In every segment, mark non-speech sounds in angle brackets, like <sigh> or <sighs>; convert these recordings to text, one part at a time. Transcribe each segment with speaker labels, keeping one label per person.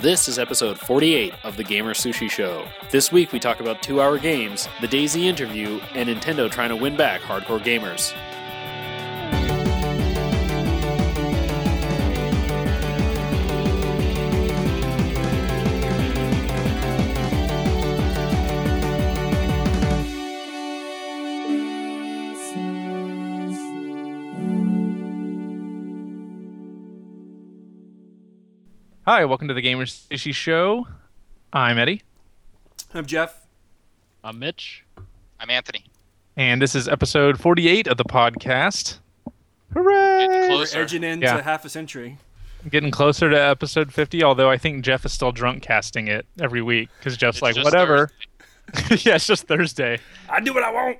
Speaker 1: This is episode 48 of the Gamer Sushi Show. This week we talk about two hour games, the DayZ interview, and Nintendo trying to win back hardcore gamers.
Speaker 2: Hi, welcome to the Gamer Sushi Show. I'm Eddie,
Speaker 3: I'm Jeff.
Speaker 4: I'm Mitch.
Speaker 5: I'm Anthony.
Speaker 2: and this is episode 48 of the podcast. Hooray!
Speaker 5: Getting
Speaker 3: We're
Speaker 5: closer.
Speaker 3: edging into
Speaker 2: Yeah.
Speaker 3: half a century.
Speaker 2: Getting closer to episode 50, although I think Jeff is still drunk casting it every week because Jeff's
Speaker 5: It's
Speaker 2: like, whatever. <laughs> yeah, it's just Thursday.
Speaker 3: I do what I want.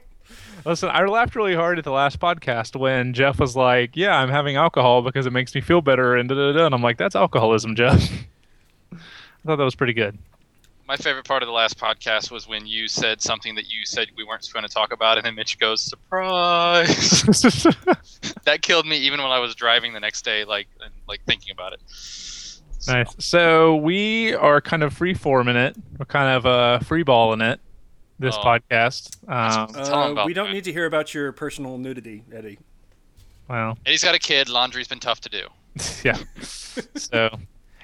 Speaker 2: Listen, I laughed really hard at the last podcast when Jeff was like, "Yeah, I'm having alcohol because it makes me feel better," and da da da. And I'm like, "That's alcoholism, Jeff." <laughs> I thought that was pretty good.
Speaker 5: My favorite part of the last podcast was when you said something that you said we weren't going to talk about, and then Mitch goes, "Surprise!" <laughs> that killed me even when I was driving the next day, like and, like thinking about it. So,
Speaker 2: Nice. So we are kind of free forming it. We're kind of uh, free balling it. This
Speaker 5: Oh.
Speaker 2: podcast. Um,
Speaker 3: Uh, we don't
Speaker 5: that.
Speaker 3: need to hear about your personal nudity, Eddie.
Speaker 2: well,
Speaker 5: Eddie's got a kid. Laundry's been tough to do. <laughs>
Speaker 2: yeah. so,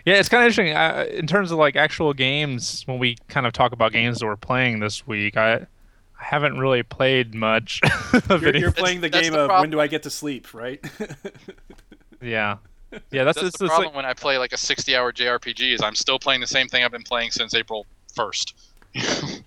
Speaker 2: yeah, it's kind of interesting uh, in terms of like actual games. When we kind of talk about games that we're playing this week, I, I haven't really played much. <laughs> of
Speaker 3: You're, you're playing the
Speaker 5: that's
Speaker 3: game
Speaker 5: the
Speaker 3: of
Speaker 5: prob-
Speaker 3: when do I get to sleep, right? <laughs>
Speaker 2: yeah, yeah. That's,
Speaker 5: That's
Speaker 2: it's,
Speaker 5: the
Speaker 2: it's
Speaker 5: problem
Speaker 2: like,
Speaker 5: when I play like a 60-hour JRPG. Is I'm still playing the same thing I've been playing since April 1st.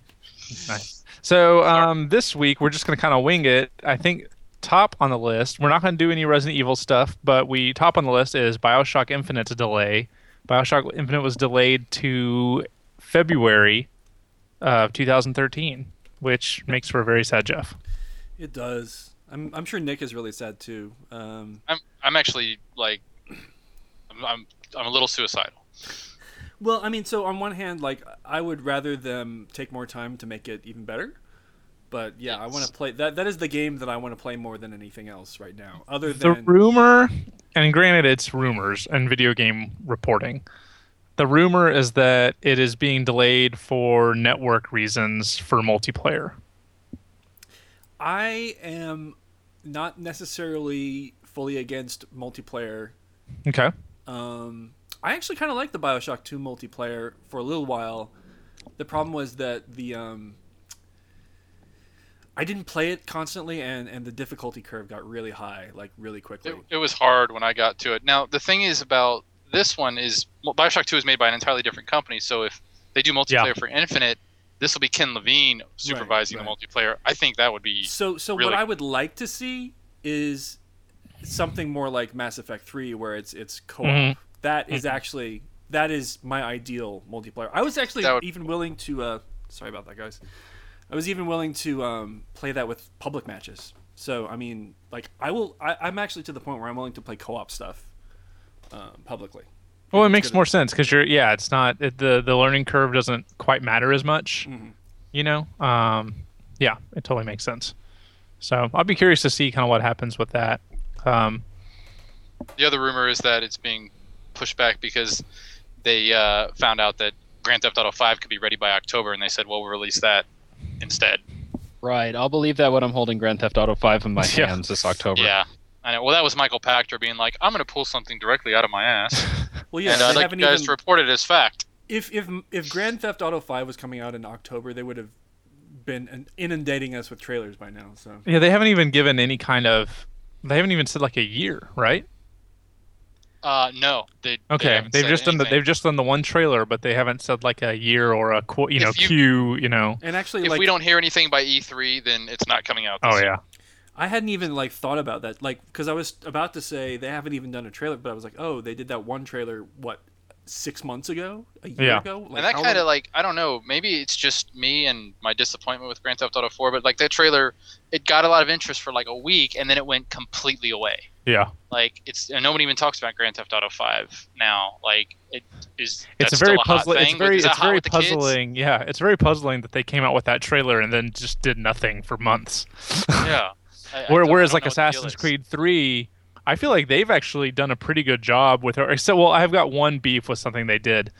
Speaker 2: Nice. So um, this week we're just gonna kind of wing it. I think top on the list. We're not gonna do any Resident Evil stuff, but we top on the list is Bioshock Infinite's delay. Bioshock Infinite was delayed to February of 2013, which makes for a very sad Jeff.
Speaker 3: it does. I'm, I'm sure Nick is really sad too. Um,
Speaker 5: I'm I'm actually like I'm I'm, I'm a little suicidal.
Speaker 3: Well, I mean, so on one hand, like I would rather them take more time to make it even better. But yeah, I want to play that. That is the game that I want to play more than anything else right now. Other than The
Speaker 2: rumor, and granted it's rumors and video game reporting. The rumor is that it is being delayed for network reasons for multiplayer.
Speaker 3: I am not necessarily fully against multiplayer.
Speaker 2: Okay.
Speaker 3: Um, I actually kind of like the Bioshock 2 multiplayer for a little while. The problem was that the um, I didn't play it constantly, and, and the difficulty curve got really high, like really quickly.
Speaker 5: It, it was hard when I got to it. Now the thing is about this one is well, Bioshock Two is made by an entirely different company. So if they do multiplayer
Speaker 2: Yeah.
Speaker 5: for Infinite, this will be Ken Levine supervising
Speaker 3: right.
Speaker 5: the multiplayer. I think that would be
Speaker 3: So, so
Speaker 5: really-
Speaker 3: what I would like to see is something more like Mass Effect 3, where it's it's co-op.
Speaker 2: Mhm.
Speaker 3: That is actually that is my ideal multiplayer. I was actually
Speaker 5: would-
Speaker 3: even willing to. Uh, sorry about that, guys. I was even willing to um, play that with public matches. So I mean, like I will. I, I'm actually to the point where I'm willing to play co-op stuff um, publicly.
Speaker 2: Well, it
Speaker 3: it's
Speaker 2: makes
Speaker 3: good.
Speaker 2: more sense because you're yeah, it's not it, the the learning curve doesn't quite matter as much.
Speaker 3: Mhm.
Speaker 2: You know, um, yeah, it totally makes sense. So I'll be curious to see kind of what happens with that. Um,
Speaker 5: the other rumor is that it's being pushed back because they uh, found out that Grand Theft Auto Five could be ready by October, and they said, "Well, we'll release that instead."
Speaker 4: Right. I'll believe that when I'm holding Grand Theft Auto 5 in my <laughs>
Speaker 2: Yeah.
Speaker 4: hands this October.
Speaker 5: Yeah. I know. Well, that was Michael Pachter being like, "I'm going to pull something directly out of my ass," <laughs>
Speaker 3: Well, yeah,
Speaker 5: and I'd
Speaker 3: they
Speaker 5: like
Speaker 3: haven't
Speaker 5: you guys
Speaker 3: even.
Speaker 5: to report it as fact.
Speaker 3: if if if Grand Theft Auto 5 was coming out in October, they would have been inundating us with trailers by now. So
Speaker 2: yeah, they haven't even given any kind of. They haven't even said like a year, right?
Speaker 5: Uh, no, they. they
Speaker 2: Okay,
Speaker 5: haven't
Speaker 2: they've
Speaker 5: said
Speaker 2: just done the, they've just done the one trailer, but they haven't said like a year or a qu- you know
Speaker 5: If you-
Speaker 2: Q. You know.
Speaker 3: and actually,
Speaker 5: If
Speaker 3: like
Speaker 5: we don't hear anything by E3, then it's not coming out. This
Speaker 2: Oh
Speaker 5: year.
Speaker 2: yeah.
Speaker 3: I hadn't even like thought about that, like because I was about to say they haven't even done a trailer, but I was like, oh, they did that one trailer what six months ago, a year
Speaker 2: Yeah.
Speaker 3: ago, like,
Speaker 5: and that kind of like I don't know. Maybe it's just me and my disappointment with Grand Theft Auto 4, but like that trailer, it got a lot of interest for like a week, and then it went completely away.
Speaker 2: Yeah.
Speaker 5: Like it's and nobody even talks about Grand Theft Auto 5 now. Like it is.
Speaker 2: It's a very puzzling. It's very it's very
Speaker 5: with the kids?
Speaker 2: puzzling. Yeah, it's very puzzling that they came out with that trailer and then just did nothing for months.
Speaker 5: Yeah. <laughs> I- I
Speaker 2: Where,
Speaker 5: don't- I
Speaker 2: whereas like
Speaker 5: know what the deal
Speaker 2: Assassin's. Creed Three, I feel like they've actually done a pretty good job with her. So well, I've got one beef with something they did.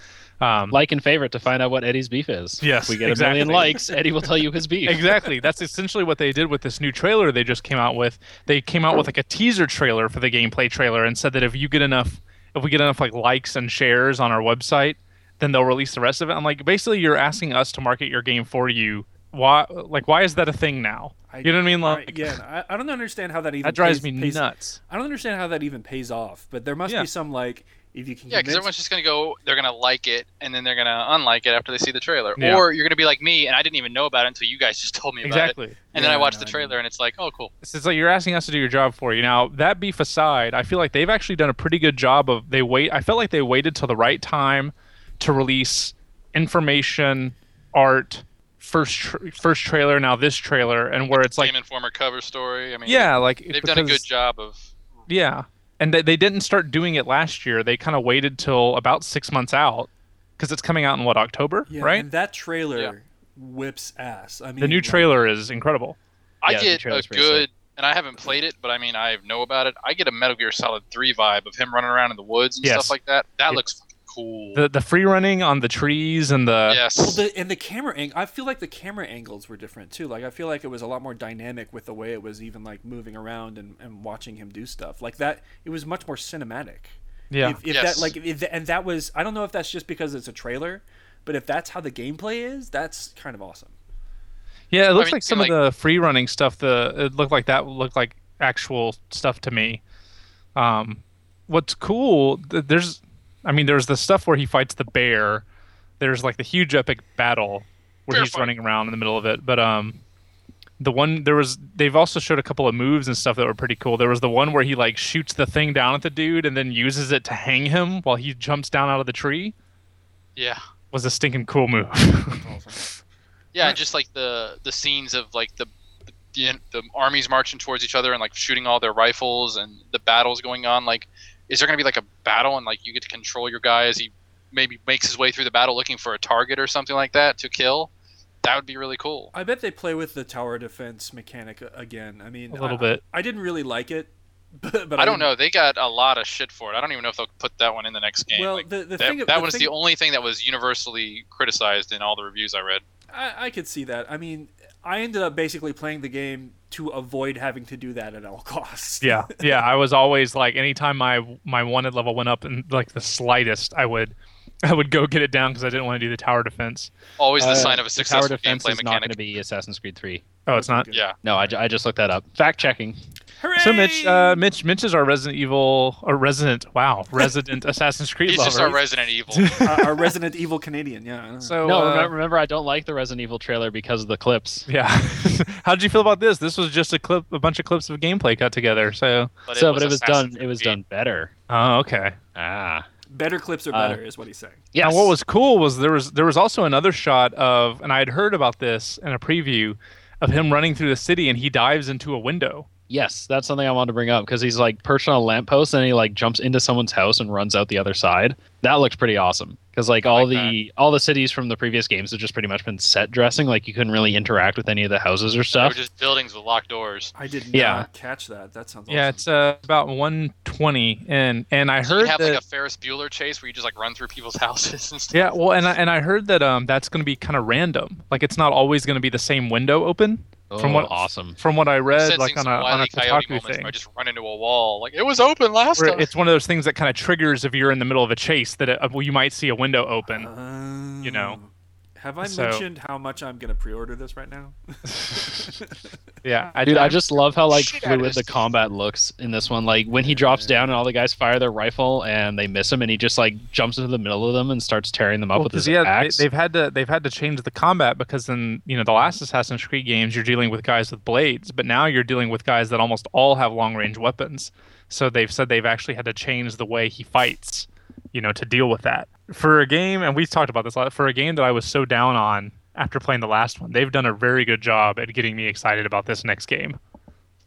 Speaker 2: Um,
Speaker 4: Like and favorite to find out what Eddie's beef is.
Speaker 2: Yes,
Speaker 4: If we get a million likes, Eddie will tell you his beef.
Speaker 2: exactly. That's essentially what they did with this new trailer they just came out with. They came out with like a teaser trailer for the gameplay trailer and said that if you get enough, if we get enough like likes and shares on our website, then they'll release the rest of it. I'm like, basically, you're asking us to market your game for you. Why? Like, why is that a thing now?
Speaker 3: I-
Speaker 2: you know what I mean?
Speaker 3: I-
Speaker 2: Like,
Speaker 3: yeah, I, I don't understand how that <laughs> even
Speaker 2: that drives
Speaker 3: pays-
Speaker 2: me
Speaker 3: pays-
Speaker 2: nuts.
Speaker 3: I don't understand how that even pays off, but there must
Speaker 2: Yeah.
Speaker 3: be some like if you can.
Speaker 5: Yeah, because everyone's just gonna go. They're gonna like it, and then they're gonna unlike it after they see the trailer.
Speaker 2: Yeah.
Speaker 5: Or you're gonna be like me, and I didn't even know about it until you guys just <laughs> told me about it.
Speaker 2: Exactly.
Speaker 5: And then I watched
Speaker 3: no,
Speaker 5: the trailer, and it's like, oh, cool.
Speaker 2: It's it's like you're asking us to do your job for you. Now, that beef aside, I feel like they've actually done a pretty good job of they wait. I felt like they waited till the right time to release information, art, first tr first trailer, now this trailer, and where it's like,
Speaker 5: Game Informer cover story. I mean,
Speaker 2: yeah, like
Speaker 5: they've done a good job of.
Speaker 2: Yeah, and they, they didn't start doing it last year. They kind of waited till about six months out because it's coming out in what October,
Speaker 3: yeah,
Speaker 2: right?
Speaker 3: And that trailer
Speaker 5: Yeah.
Speaker 3: whips ass. I mean,
Speaker 2: The new
Speaker 3: like-
Speaker 2: trailer is incredible.
Speaker 5: I
Speaker 4: Yeah, the
Speaker 5: get a
Speaker 4: trailer's pretty
Speaker 5: good, and I haven't played it, but I mean, I know about it. I get a Metal Gear Solid 3 vibe of him running around in the woods and
Speaker 2: Yes.
Speaker 5: stuff like that. That
Speaker 2: Yeah.
Speaker 5: looks fucking cool.
Speaker 2: The the free running on the trees and the
Speaker 5: yes.
Speaker 3: Well, the and the camera ang- I feel like the camera angles were different too. Like I feel like it was a lot more dynamic with the way it was even like moving around and, and watching him do stuff like that. It was much more cinematic.
Speaker 2: yeah.
Speaker 3: If, if
Speaker 5: Yes.
Speaker 3: that like if, and that was I don't know if that's just because it's a trailer, but if that's how the gameplay is, that's kind of awesome.
Speaker 2: Yeah, it looks
Speaker 5: mean,
Speaker 2: like some
Speaker 5: like-
Speaker 2: of the free running stuff. The it looked like that looked like actual stuff to me. Um, what's cool? There's, I mean, there's the stuff where he fights the bear. There's like the huge epic battle where
Speaker 5: Bear
Speaker 2: he's
Speaker 5: fight.
Speaker 2: running around in the middle of it. But um, the one there was they've also showed a couple of moves and stuff that were pretty cool. There was the one where he like shoots the thing down at the dude and then uses it to hang him while he jumps down out of the tree.
Speaker 5: yeah.
Speaker 2: Was a stinking cool move. <laughs>
Speaker 5: Yeah, and just like the the scenes of like the the, the armies marching towards each other and like shooting all their rifles and the battles going on. Like, is there gonna be like a battle and like you get to control your guy as he maybe makes his way through the battle looking for a target or something like that to kill? That would be really cool.
Speaker 3: I bet they play with the tower defense mechanic again. I mean,
Speaker 2: A little
Speaker 3: I-
Speaker 2: bit.
Speaker 3: I didn't really like it, <laughs> but, but
Speaker 5: I don't
Speaker 3: didn't-
Speaker 5: know. They got a lot of shit for it. I don't even know if they'll put that one in the next game.
Speaker 3: Well,
Speaker 5: Like,
Speaker 3: the, the
Speaker 5: that
Speaker 3: thing
Speaker 5: that
Speaker 3: the
Speaker 5: was
Speaker 3: thing,
Speaker 5: the only thing that was universally criticized in all the reviews I read.
Speaker 3: I, I could see that. I mean, I ended up basically playing the game to avoid having to do that at all costs.
Speaker 2: Yeah, <laughs> yeah. I was always like, anytime my my wanted level went up in like the slightest, I would I would go get it down because I didn't want to do the tower defense.
Speaker 5: Always the
Speaker 4: Uh,
Speaker 5: sign of a
Speaker 4: the
Speaker 5: successful
Speaker 4: tower defense
Speaker 5: gameplay
Speaker 4: is not going to be Assassin's Creed 3.
Speaker 2: Oh, it's not.
Speaker 5: Yeah.
Speaker 4: No, I, I just looked that up. Fact checking.
Speaker 3: Hooray!
Speaker 2: So Mitch, uh, Mitch, Mitch is our Resident Evil or Resident. Wow, <laughs> Resident Assassin's Creed
Speaker 5: He's
Speaker 2: lover.
Speaker 5: just our Resident Evil. <laughs>
Speaker 3: our, our Resident Evil Canadian. Yeah.
Speaker 2: So
Speaker 4: no,
Speaker 2: uh,
Speaker 4: remember, remember, I don't like the Resident Evil trailer because of the clips.
Speaker 2: yeah. <laughs> How did you feel about this? This was just a clip, a bunch of clips of gameplay cut together. So,
Speaker 5: But
Speaker 4: so, but it was
Speaker 5: Assassin's
Speaker 4: done.
Speaker 5: Creed
Speaker 4: It was done better.
Speaker 2: oh, okay.
Speaker 4: Ah,
Speaker 3: better clips are
Speaker 4: uh,
Speaker 3: better, is what he's saying.
Speaker 2: Yeah. What was cool was there was there was also another shot of, and I had heard about this in a preview of him running through the city, and he dives into a window.
Speaker 4: Yes, that's something I wanted to bring up because he's like perched on a lamppost and he like jumps into someone's house and runs out the other side. That looks pretty awesome because like all
Speaker 5: like
Speaker 4: the all the cities from the previous games have just pretty much been set dressing. Like you couldn't really interact with any of the houses or
Speaker 5: They were
Speaker 4: stuff.
Speaker 5: just buildings with locked doors.
Speaker 3: I did not
Speaker 4: Yeah.
Speaker 3: catch that. That sounds
Speaker 2: Yeah,
Speaker 3: awesome.
Speaker 2: it's uh, about 120, and and I
Speaker 5: So
Speaker 2: heard
Speaker 5: you have
Speaker 2: that.
Speaker 5: like a Ferris Bueller chase where you just like run through people's <laughs> houses and stuff.
Speaker 2: Yeah, well, and I, and I heard that um that's going to be kind of random. Like it's not always going to be the same window open. From
Speaker 4: Oh,
Speaker 2: what-
Speaker 4: awesome.
Speaker 2: From what I read, like on a on
Speaker 5: Wile
Speaker 2: a.
Speaker 5: Coyote
Speaker 2: Kotaku thing,
Speaker 5: I just run into a wall. Like it was open last time.
Speaker 2: it's one of those things that kind of triggers if you're in the middle of a chase that it, uh, well, you might see a window open.
Speaker 3: Uh,
Speaker 2: you know.
Speaker 3: Have I
Speaker 2: So-
Speaker 3: mentioned how much I'm going to pre-order this right now? <laughs> <laughs>
Speaker 2: Yeah, I,
Speaker 4: Dude, I just love how like
Speaker 5: Shit out of
Speaker 4: fluid
Speaker 5: this
Speaker 4: the combat looks in this one. Like when he drops down and all the guys fire their rifle and they miss him, and he just like jumps into the middle of them and starts tearing them up
Speaker 2: Well,
Speaker 4: with
Speaker 2: 'cause,
Speaker 4: his
Speaker 2: yeah, they,
Speaker 4: axe.
Speaker 2: they've had to they've had to change the combat because in you know the last Assassin's Creed games you're dealing with guys with blades, but now you're dealing with guys that almost all have long range weapons. So they've said they've actually had to change the way he fights, you know, to deal with that. For a game, and we've talked about this a lot, for a game that I was so down on after playing the last one, they've done a very good job at getting me excited about this next game.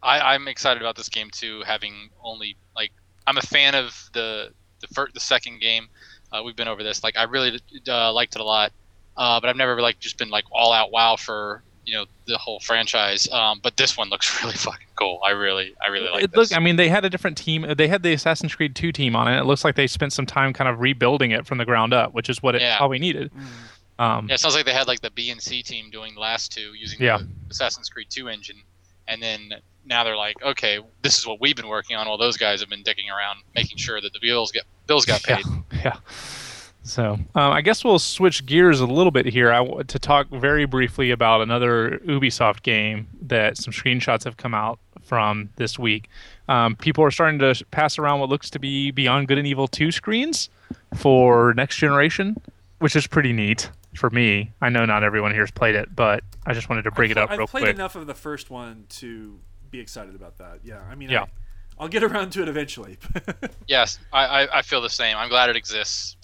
Speaker 5: I, I'm excited about this game too. Having only like I'm a fan of the the first, the second game. Uh, we've been over this. Like I really uh, liked it a lot, uh, but I've never like just been like all out wow for you know the whole franchise. Um, but this one looks <laughs> really fucking cool. I really, I really like
Speaker 2: it
Speaker 5: this.
Speaker 2: look, I mean, they had a different team. They had the Assassin's Creed 2 team on it. It looks like they spent some time kind of rebuilding it from the ground up, which is what it
Speaker 5: Yeah.
Speaker 2: probably needed.
Speaker 3: Mm.
Speaker 2: Um,
Speaker 5: yeah, it sounds like they had like the B and C team doing the last two using
Speaker 2: Yeah.
Speaker 5: the Assassin's Creed 2 engine, and then now they're like, okay, this is what we've been working on. While those guys have been dicking around, making sure that the bills get bills got <laughs> paid.
Speaker 2: Yeah. yeah. So um, I guess we'll switch gears a little bit here. I want to talk very briefly about another Ubisoft game that some screenshots have come out from this week. Um, people are starting to pass around what looks to be Beyond Good and Evil 2 screens for next generation, which is pretty neat for me. I know not everyone here has played it, but I just wanted to bring
Speaker 3: I've
Speaker 2: it up
Speaker 3: pl-
Speaker 2: real
Speaker 3: I've played enough of the first one to be excited about that. Yeah, I mean,
Speaker 2: Yeah.
Speaker 3: I, will get around to it eventually. <laughs>
Speaker 5: Yes, I, I, I feel the same. I'm glad it exists,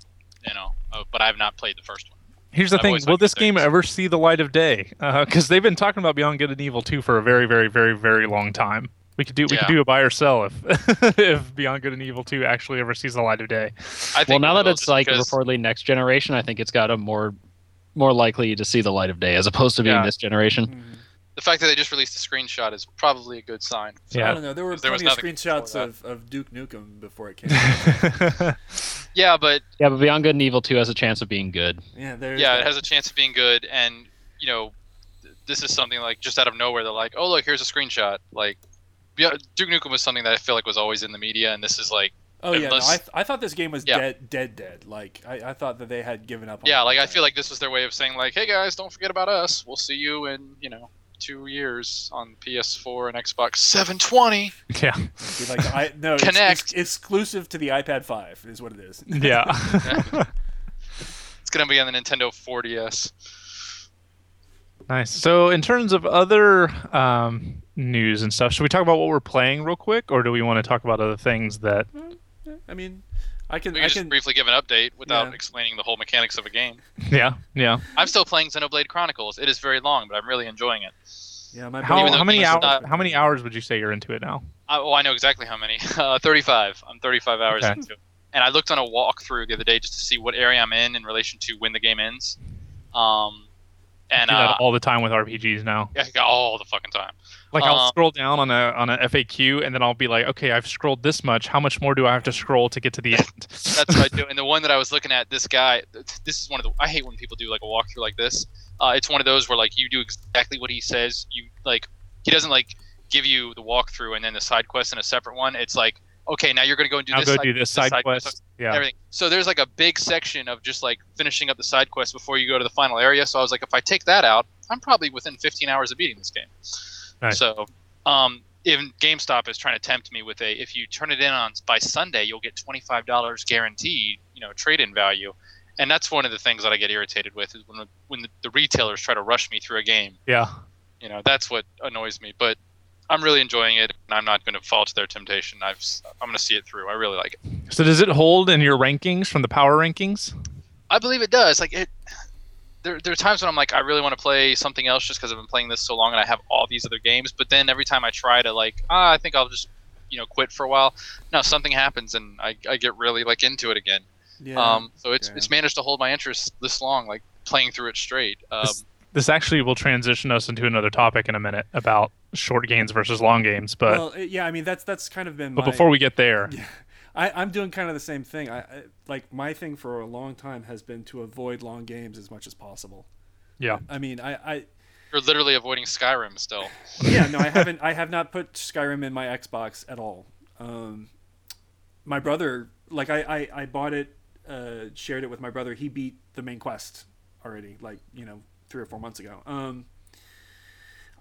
Speaker 5: you know, uh, but I have not played the first one.
Speaker 2: Here's the
Speaker 5: I've
Speaker 2: thing: Will this game ever see the light of day? Because they've been talking about Beyond Good and Evil 2 for a very, very, very, very long time. We could do we could
Speaker 5: Yeah.
Speaker 2: do a buy or sell if <laughs> if Beyond Good and Evil 2 actually ever sees the light of day.
Speaker 5: I think
Speaker 4: Well, now that it's like
Speaker 5: because-
Speaker 4: reportedly next generation, I think it's got a more more likely to see the light of day as opposed to being
Speaker 2: Yeah.
Speaker 4: this generation.
Speaker 3: Mm.
Speaker 5: The fact that they just released a screenshot is probably a good sign.
Speaker 3: I
Speaker 2: Yeah.
Speaker 3: don't know. There were
Speaker 5: 'Cause there was
Speaker 3: of screenshots of, of Duke Nukem before it came. <laughs> out.
Speaker 5: Yeah, but
Speaker 4: Yeah, but Beyond Good and Evil 2 has a chance of being good.
Speaker 3: yeah, there's
Speaker 5: yeah,
Speaker 3: that.
Speaker 5: it has a chance of being good, and you know, this is something like just out of nowhere. They're like, "Oh, look, here's a screenshot." Like, Duke Nukem was something that I feel like was always in the media, and this is like,
Speaker 3: Oh yeah, no, I, th- I thought this game was
Speaker 5: Yeah.
Speaker 3: dead, dead, dead. Like I, I thought that they had given up. on
Speaker 5: yeah,
Speaker 3: it.
Speaker 5: like I feel like this was their way of saying like, "Hey guys, don't forget about us. We'll see you in you know two years on PS4 and Xbox 720."
Speaker 2: yeah,
Speaker 3: Be like I no, it's-
Speaker 5: Kinect.
Speaker 3: It's, exclusive to the iPad 5 is what it is.
Speaker 2: yeah. <laughs>
Speaker 5: It's gonna be on the Nintendo 4DS.
Speaker 2: nice. So, in terms of other um, news and stuff, should we talk about what we're playing real quick, or do we want to talk about other things that?
Speaker 3: I mean, I can
Speaker 5: We
Speaker 3: I
Speaker 5: can just
Speaker 3: can
Speaker 5: briefly give an update without
Speaker 3: Yeah.
Speaker 5: explaining the whole mechanics of a game.
Speaker 2: Yeah, yeah.
Speaker 5: I'm still playing Xenoblade Chronicles. It is very long, but I'm really enjoying it.
Speaker 3: yeah my
Speaker 2: How, how many hours?
Speaker 5: not-
Speaker 2: How many hours would you say you're into it now?
Speaker 5: I, oh, I know exactly how many. <laughs> Uh, 35. I'm 35 hours
Speaker 2: Okay.
Speaker 5: into it. And I looked on a walkthrough the other day just to see what area I'm in in relation to when the game ends. Um, and
Speaker 2: do that
Speaker 5: uh,
Speaker 2: all the time with RPGs now.
Speaker 5: Yeah, all the fucking time.
Speaker 2: Like I'll
Speaker 5: Um,
Speaker 2: scroll down on a on a FAQ and then I'll be like, okay, I've scrolled this much. How much more do I have to scroll to get to the <laughs> end?
Speaker 5: That's what I do. <laughs> And the one that I was looking at, this guy, this is one of the. I hate when people do like a walkthrough like this. Uh, it's one of those where like you do exactly what he says. You like he doesn't like give you the walkthrough and then the side quest in a separate one. It's like okay, now you're gonna go and do
Speaker 2: I'll
Speaker 5: this.
Speaker 2: go
Speaker 5: side,
Speaker 2: do this side quest. Yeah.
Speaker 5: everything. So there's like a big section of just like finishing up the side quest before you go to the final area. So I was like, if I take that out, I'm probably within 15 hours of beating this game.
Speaker 2: Nice.
Speaker 5: So, um, even GameStop is trying to tempt me with a if you turn it in on by Sunday, you'll get $25 guaranteed, you know, trade-in value. And that's one of the things that I get irritated with is when when the, the retailers try to rush me through a game.
Speaker 2: Yeah.
Speaker 5: You know, that's what annoys me. But I'm really enjoying it, and I'm not going to fall to their temptation. I've s- I'm going to see it through. I really like it.
Speaker 2: So does it hold in your rankings from the power rankings?
Speaker 5: I believe it does. Like it, there, there are times when I'm like, I really want to play something else just because I've been playing this so long and I have all these other games. But then every time I try to like, ah, I think I'll just, you know, quit for a while. No, something happens and I, I get really like into it again.
Speaker 3: yeah.
Speaker 5: Um, so it's
Speaker 3: yeah.
Speaker 5: it's managed to hold my interest this long, like playing through it straight. Um,
Speaker 2: This- This actually will transition us into another topic in a minute about short games versus long games. But
Speaker 3: well, yeah, I mean that's that's kind of been.
Speaker 2: but
Speaker 3: my,
Speaker 2: before we get there, <laughs>
Speaker 3: I, I'm doing kind of the same thing. I, I like my thing for a long time has been to avoid long games as much as possible.
Speaker 2: yeah,
Speaker 3: I mean, I, I
Speaker 5: you're literally avoiding Skyrim still. <laughs>
Speaker 3: yeah, no, I <laughs> haven't. I have not put Skyrim in my Xbox at all. Um, my brother, like, I, I, I bought it, uh, shared it with my brother. He beat the main quest already, like you know, three or four months ago. Um,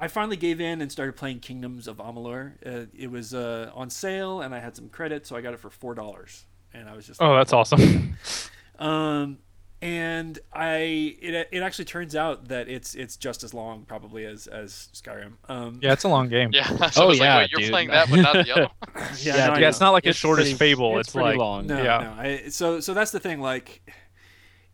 Speaker 3: I finally gave in and started playing Kingdoms of Amalur. Uh, it was uh, on sale, and I had some credit, so I got it for four dollars. And I was just
Speaker 2: oh, that's awesome. <laughs>
Speaker 3: um, and I it, it actually turns out that it's it's just as long probably as as Skyrim. Um,
Speaker 2: yeah, it's a long game. <laughs>
Speaker 5: Yeah. So
Speaker 4: Oh,
Speaker 5: I was
Speaker 4: yeah,
Speaker 5: like, Wait, you're
Speaker 4: dude.
Speaker 5: playing that, but not the other. <laughs>
Speaker 3: yeah,
Speaker 4: Yeah,
Speaker 3: no,
Speaker 2: Yeah, it's not like as
Speaker 4: It's
Speaker 2: short as
Speaker 4: pretty-
Speaker 2: Fable.
Speaker 4: it's
Speaker 2: It's,
Speaker 4: pretty
Speaker 2: like
Speaker 4: long.
Speaker 3: No,
Speaker 2: Yeah.
Speaker 3: no. I, so so that's the thing. Like,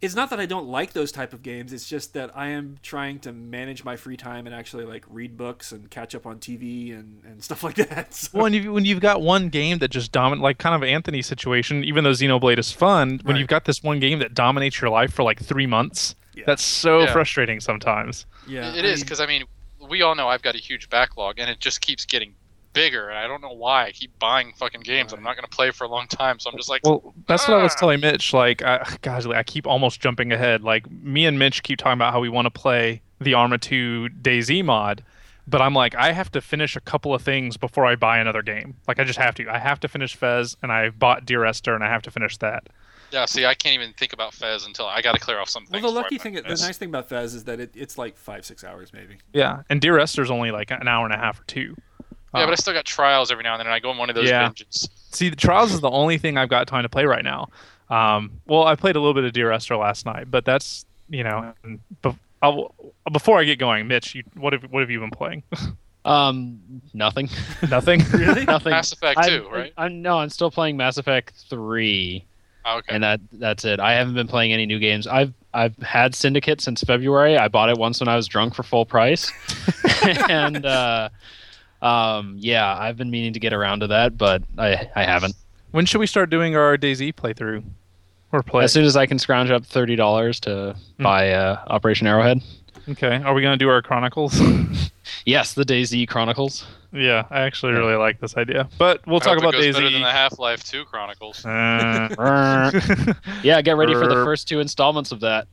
Speaker 3: it's not that I don't like those type of games. It's just that I am trying to manage my free time and actually like read books and catch up on TV and, and <laughs> stuff like that. So,
Speaker 2: Well, when, you, when you've got one game that just dominate, like kind of Anthony's situation, even though Xenoblade is fun, when
Speaker 3: Right.
Speaker 2: you've got this one game that dominates your life for like three months,
Speaker 3: Yeah.
Speaker 2: that's so
Speaker 5: Yeah.
Speaker 2: frustrating sometimes.
Speaker 3: yeah,
Speaker 5: It
Speaker 3: I
Speaker 5: is because I mean, we all know I've got a huge backlog, and it just keeps getting bigger, and I don't know why. I keep buying fucking games I'm not going to play for a long time, so I'm just like,
Speaker 2: Well, that's what I was
Speaker 5: Ah.
Speaker 2: telling Mitch. Like, I, <sighs> gosh, I keep almost jumping ahead. Like, me and Mitch keep talking about how we want to play the Arma 2 DayZ mod, but I'm like, I have to finish a couple of things before I buy another game. Like, I just have to. I have to finish Fez, and I bought Dear Esther, and I have to finish that.
Speaker 5: yeah. See, I can't even think about Fez until I got to clear off something.
Speaker 3: Well, the lucky thing, the nice thing about Fez is that it, it's like five, six hours maybe.
Speaker 2: Yeah, and Dear Esther's only like an hour and a half or two.
Speaker 5: Yeah,
Speaker 2: Uh,
Speaker 5: but I still got trials every now and then, and I go on one of those
Speaker 2: Yeah.
Speaker 5: binges.
Speaker 2: See, the Trials is the only thing I've got time to play right now. Um, well, I played a little bit of Dear Esther last night, but that's you know, and bef- I'll, before I get going, Mitch, you, what have what have you been playing? <laughs>
Speaker 4: Um, nothing. <laughs>
Speaker 2: Nothing. <laughs>
Speaker 3: Really?
Speaker 4: nothing.
Speaker 5: Mass Effect 2, right?
Speaker 4: I'm no, I'm still playing Mass Effect three,
Speaker 5: Oh, okay.
Speaker 4: and that that's it. I haven't been playing any new games. I've I've had Syndicate since February. I bought it once when I was drunk for full price, and uh, um, yeah, I've been meaning to get around to that, but I I haven't.
Speaker 2: when should we start doing our DayZ playthrough or play?
Speaker 4: As soon as I can scrounge up thirty dollars to
Speaker 2: Hmm.
Speaker 4: buy uh, Operation Arrowhead.
Speaker 2: Okay. Are we gonna do our Chronicles? <laughs>
Speaker 4: Yes, the DayZ Chronicles.
Speaker 2: yeah, I actually really like this idea, but we'll
Speaker 5: I
Speaker 2: talk
Speaker 5: hope
Speaker 2: about
Speaker 5: it goes better than the
Speaker 2: DayZ.
Speaker 5: Half Life 2 Chronicles.
Speaker 2: Uh, <laughs> <laughs>
Speaker 4: yeah, get ready for the first two installments of that.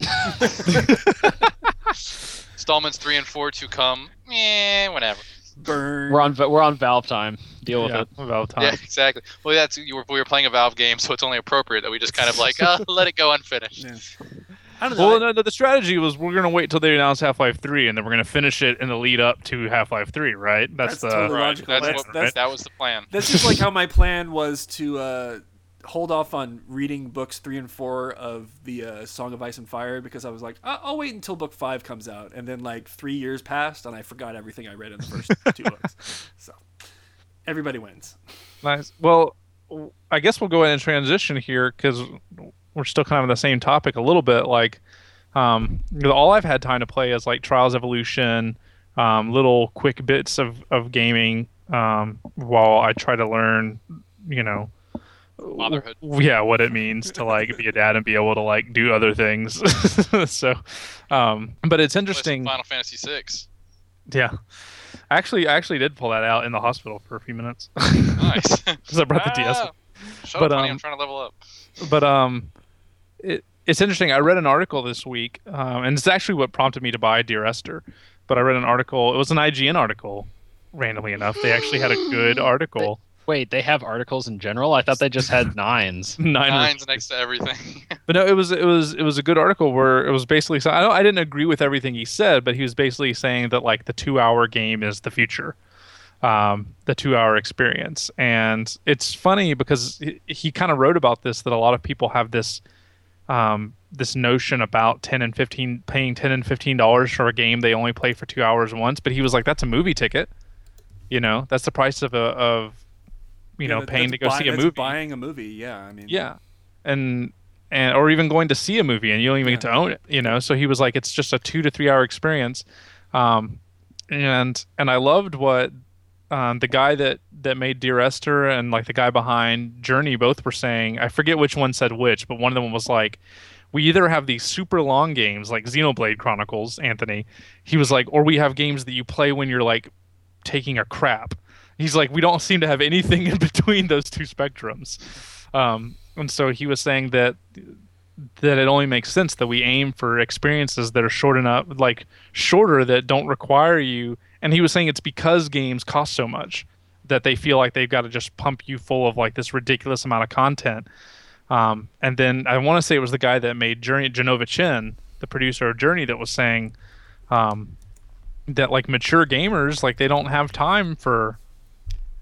Speaker 5: Installments 3 and 4 to come. Eh, whatever.
Speaker 3: Burn.
Speaker 4: we're on we're on Valve time. Deal with
Speaker 2: yeah,
Speaker 4: it.
Speaker 2: Valve time.
Speaker 5: Yeah, exactly. Well, that's you were, we were playing a Valve game, so it's only appropriate that we just kind of like uh, <laughs> let it go unfinished.
Speaker 3: Yeah. I don't know.
Speaker 2: Well,
Speaker 3: I-
Speaker 2: no, no, the strategy was we're gonna wait till they announce Half Life Three, and then we're gonna finish it in the lead up to Half Life Three, right? That's,
Speaker 3: That's
Speaker 2: the
Speaker 3: totally-
Speaker 5: Right.
Speaker 3: Logical.
Speaker 5: That's,
Speaker 3: That's-
Speaker 5: what,
Speaker 3: that's-
Speaker 5: that was the plan.
Speaker 3: That's just like how my plan was to uh, hold off on reading books three and four of the uh, Song of Ice and Fire because I was like, I- I'll wait until book five comes out, and then like three years passed and I forgot everything I read in the first <laughs> two books. So everybody wins.
Speaker 2: Nice. Well, I guess we'll go ahead and transition here because we're still kind of on the same topic a little bit. Like, um, all I've had time to play is like Trials Evolution, um, little quick bits of of gaming um, while I try to learn, you know. Yeah, what it means to like be a dad and be able to like do other things. <laughs> so, um, but it's interesting.
Speaker 5: Final Fantasy 6.
Speaker 2: Yeah, actually, I actually did pull that out in the hospital for a few minutes <laughs>
Speaker 5: Nice. <laughs>
Speaker 2: because I brought the DS
Speaker 5: Ah, Shut
Speaker 2: But,
Speaker 5: up, honey,
Speaker 2: um,
Speaker 5: I'm trying to level up.
Speaker 2: but um it, it's interesting i read an article this week um, and it's actually what prompted me to buy dear esther but i read an article it was an ign article randomly enough they actually had a good <gasps> article
Speaker 4: Wait, they have articles in general? I thought they just had <laughs> nines.
Speaker 2: nine
Speaker 5: Nines next to everything. <laughs>
Speaker 2: but no it was it was it was a good article where it was basically so i don't i didn't agree with everything he said but he was basically saying that like the two hour game is the future um, the two hour experience and it's funny because he, he kind of wrote about this that a lot of people have this um, this notion about 10 and 15 paying 10 and 15 dollars for a game they only play for two hours once but he was like that's a movie ticket you know that's the price of a of you know
Speaker 3: that-
Speaker 2: paying to go
Speaker 3: buy-
Speaker 2: see a movie.
Speaker 3: Buying a movie, yeah. I mean,
Speaker 2: yeah. And and or even going to see a movie and you don't even get to own it you know? So he was like it's just a two to three hour experience. Um and and i loved what um, the guy that that made dear esther and like the guy behind journey both were saying i forget which one said which but one of them was like we either have these super long games like xenoblade chronicles anthony he was like or we have games that you play when you're like taking a crap he's like we don't seem to have anything in between those two spectrums. Um, and so he was saying that that it only makes sense that we aim for experiences that are short enough like shorter that don't require you. And he was saying it's because games cost so much that they feel like they've got to just pump you full of like this ridiculous amount of content. Um, and then i want to say it was the guy that made journey Jenova Chen the producer of journey that was saying um, that like mature gamers like they don't have time for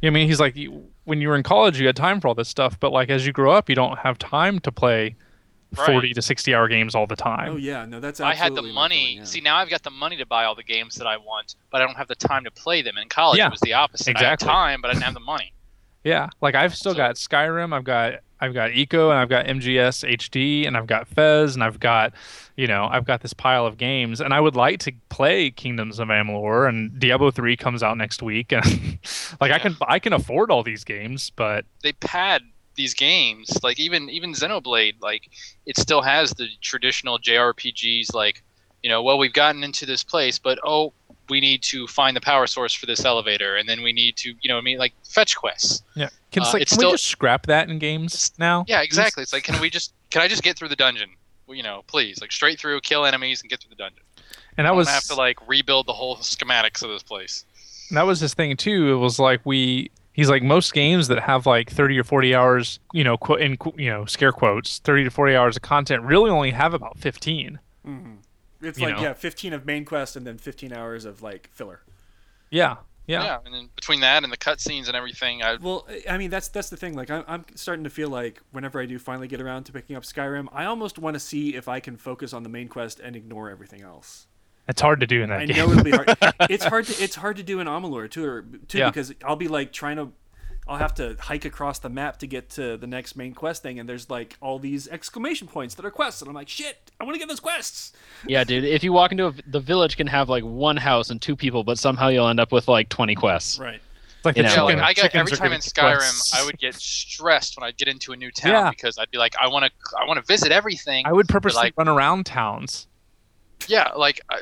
Speaker 2: I mean, he's like, when you were in college, you had time for all this stuff, but like as you grow up, you don't have time to play
Speaker 5: Right.
Speaker 2: forty to sixty hour games all the time.
Speaker 3: Oh yeah, no, that's.
Speaker 5: I had the money.
Speaker 3: feeling, yeah.
Speaker 5: See, now I've got the money to buy all the games that I want, but I don't have the time to play them. In college,
Speaker 2: Yeah,
Speaker 5: it was the opposite.
Speaker 2: exactly.
Speaker 5: I had time, but I didn't have the money.
Speaker 2: Yeah, like I've still
Speaker 5: So-
Speaker 2: got Skyrim, I've got I've got Ico, and I've got MGS HD, and I've got Fez, and I've got you know I've got this pile of games, and I would like to play Kingdoms of Amalur, and Diablo three comes out next week, and <laughs> like I can I can afford all these games, but
Speaker 5: They pad these games, like even even Xenoblade, like it still has the traditional JRPGs, like you know, well we've gotten into this place, but oh, we need to find the power source for this elevator, and then we need to, you know, what I mean, like fetch quests.
Speaker 2: Yeah. Can,
Speaker 5: Uh,
Speaker 2: like,
Speaker 5: it's
Speaker 2: can
Speaker 5: still-
Speaker 2: we just scrap that in games now?
Speaker 5: Yeah, exactly. It's like, can we just, can I just get through the dungeon? Well, You know, please, like straight through, kill enemies, and get through the dungeon.
Speaker 2: And
Speaker 5: I
Speaker 2: that was
Speaker 5: have to like rebuild the whole schematics of this place.
Speaker 2: that was his thing too. It was like we he's like most games that have like 30 or 40 hours, you know, qu- in you know, scare quotes, 30 to 40 hours of content really only have about 15.
Speaker 3: It's like
Speaker 2: know.
Speaker 3: yeah, 15 of main quest and then 15 hours of like filler.
Speaker 2: Yeah. Yeah.
Speaker 5: and then between that and the cutscenes and everything, I
Speaker 3: Well, I mean that's that's the thing. Like I'm, I'm starting to feel like whenever I do finally get around to picking up Skyrim, I almost want to see if I can focus on the main quest and ignore everything else.
Speaker 2: It's hard to do in that
Speaker 3: I
Speaker 2: game.
Speaker 3: know it'll be hard. <laughs> it's hard to it's hard to do in Amalur too, or, too
Speaker 2: Yeah.
Speaker 3: because I'll be like trying to. I'll have to hike across the map to get to the next main quest thing, and there's like all these exclamation points that are quests, and I'm like, shit, I want to get those quests.
Speaker 4: Yeah, dude. If you walk into a, the village, can have like one house and two people, but somehow you'll end up with like twenty quests.
Speaker 3: Right.
Speaker 2: It's like
Speaker 4: You
Speaker 2: the
Speaker 4: know,
Speaker 2: chicken,
Speaker 5: like I get
Speaker 2: chickens
Speaker 5: every time in Skyrim,
Speaker 2: quests.
Speaker 5: I would get stressed when I get into a new town
Speaker 2: Yeah.
Speaker 5: because I'd be like, I want to, I want to visit everything.
Speaker 2: I would purposely
Speaker 5: like-
Speaker 2: run around towns.
Speaker 5: yeah, like I,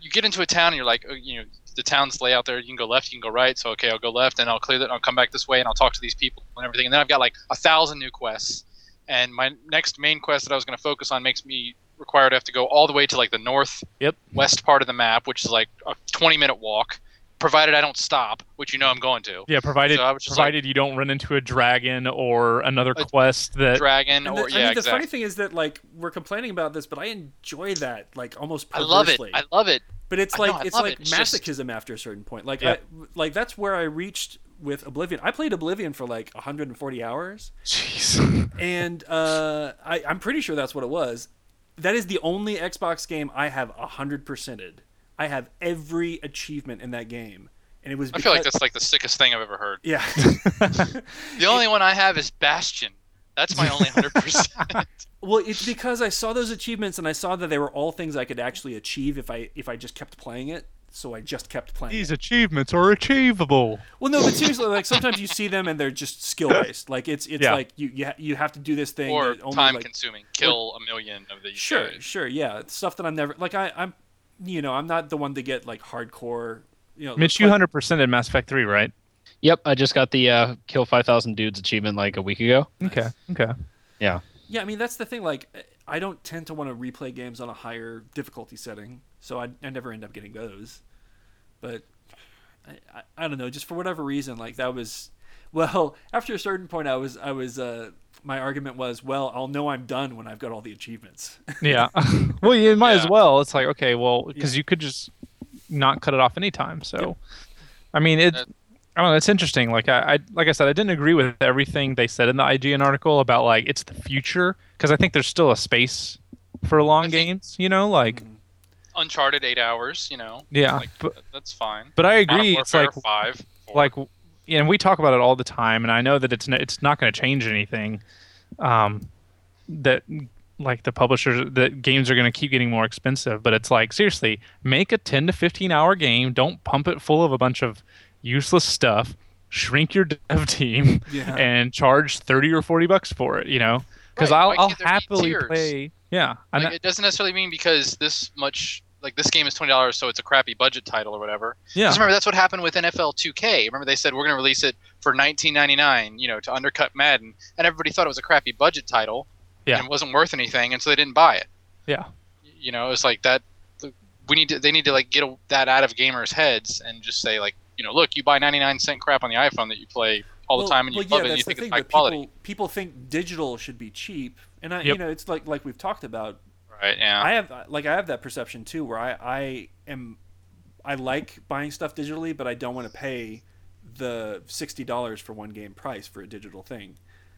Speaker 5: you get into a town and you're like, oh, you know, the town's layout there. You can go left, you can go right. So okay, I'll go left and I'll clear that. and I'll come back this way and I'll talk to these people and everything. And then I've got like a thousand new quests. And my next main quest that I was going to focus on makes me required to have to go all the way to like the north
Speaker 2: Yep.
Speaker 5: west part of the map, which is like a 20 minute walk, provided I don't stop, which you know I'm going to.
Speaker 2: Yeah, provided
Speaker 5: So I was just like-
Speaker 2: provided you don't run into a dragon or another
Speaker 5: A
Speaker 2: quest that
Speaker 5: Dragon or
Speaker 3: the,
Speaker 5: yeah,
Speaker 3: I mean, the
Speaker 5: exactly.
Speaker 3: funny thing is that like we're complaining about this, but I enjoy that like almost
Speaker 5: I love it. I love it.
Speaker 3: But it's
Speaker 5: I know,
Speaker 3: like it's like
Speaker 5: it. It's just-
Speaker 3: masochism after a certain point. Like
Speaker 2: Yeah.
Speaker 3: I, like that's where I reached with Oblivion. I played Oblivion for like 140 hours,
Speaker 2: Jeez.
Speaker 3: and uh, I, I'm pretty sure that's what it was. That is the only Xbox game I have 100 percented. I have every achievement in that game, and it was.
Speaker 5: I feel like that's like the sickest thing I've ever heard.
Speaker 3: Yeah. <laughs> <laughs>
Speaker 5: The only one I have is Bastion. That's my only hundred percent. <laughs>
Speaker 3: well, it's because I saw those achievements and I saw that they were all things I could actually achieve if I if I just kept playing it. So I just kept playing.
Speaker 2: These
Speaker 3: it.
Speaker 2: achievements are achievable.
Speaker 3: Well, no, but seriously, like sometimes you see them and they're just skill based. Like it's it's
Speaker 2: Yeah.
Speaker 3: like you you, ha- you have to do this thing
Speaker 5: or
Speaker 3: only
Speaker 5: time
Speaker 3: like
Speaker 5: consuming. Kill a million of these.
Speaker 3: sure
Speaker 5: guys.
Speaker 3: sure yeah it's stuff that I'm never like I I'm you know I'm not the one to get like hardcore you know
Speaker 2: Mitch,
Speaker 3: like-
Speaker 2: you hundred percent in Mass Effect Three, right?
Speaker 4: Yep, I just got the uh, kill five thousand dudes achievement like a week ago.
Speaker 2: Okay. Okay.
Speaker 3: Yeah, yeah I mean that's the thing like I don't tend to want to replay games on a higher difficulty setting so I, I never end up getting those but I, I, I don't know just for whatever reason like that was well <laughs> after a certain point I was I was uh my argument was well I'll know I'm done when I've got all the achievements <laughs>
Speaker 2: Yeah. <laughs> well, you might as well. It's like okay, well, because
Speaker 3: Yeah.
Speaker 2: you could just not cut it off anytime. So, I mean, it.
Speaker 5: That-
Speaker 2: I don't know. It's interesting. Like I, I, like I said, I didn't agree with everything they said in the IGN article about like it's the future because I think there's still a space for long
Speaker 5: think-
Speaker 2: games. You know, like
Speaker 5: Uncharted eight hours. You know.
Speaker 2: yeah.
Speaker 5: Like,
Speaker 2: but
Speaker 5: that's fine.
Speaker 2: but I agree. It's like
Speaker 5: five. four.
Speaker 2: like yeah, and we talk about it all the time and i know that it's n- it's not going to change anything um that like the publishers that games are going to keep getting more expensive but it's like seriously make a 10 to 15 hour game don't pump it full of a bunch of useless stuff shrink your dev <laughs> team
Speaker 3: Yeah.
Speaker 2: and charge 30 or 40 bucks for it you know? Because
Speaker 5: Right,
Speaker 2: i'll,
Speaker 5: why
Speaker 2: I'll
Speaker 5: can't there be
Speaker 2: happily play yeah I
Speaker 5: Like,
Speaker 2: know-
Speaker 5: it doesn't necessarily mean because this much like this game is twenty dollars, so it's a crappy budget title or whatever.
Speaker 2: yeah
Speaker 5: Because remember that's what happened with NFL 2K. Remember they said we're going to release it for 19.99, you know, to undercut Madden, and everybody thought it was a crappy budget title,
Speaker 2: Yeah.
Speaker 5: and it wasn't worth anything, and so they didn't buy it.
Speaker 2: yeah
Speaker 5: You know, it's like that. We need to. They need to like get that out of gamers' heads and just say like, you know, look, you buy 99 cent crap on the iPhone that you play all the
Speaker 3: Well-
Speaker 5: time and you
Speaker 3: well,
Speaker 5: love
Speaker 3: yeah,
Speaker 5: it and you think
Speaker 3: thing,
Speaker 5: it's high
Speaker 3: but
Speaker 5: quality.
Speaker 3: People, people think digital should be cheap, and I,
Speaker 2: Yep.
Speaker 3: you know, it's like like we've talked about.
Speaker 5: Right? Yeah.
Speaker 3: I have like I have that perception too, where I I am I like buying stuff digitally, but I don't want to pay the sixty dollars for one game price for a digital thing.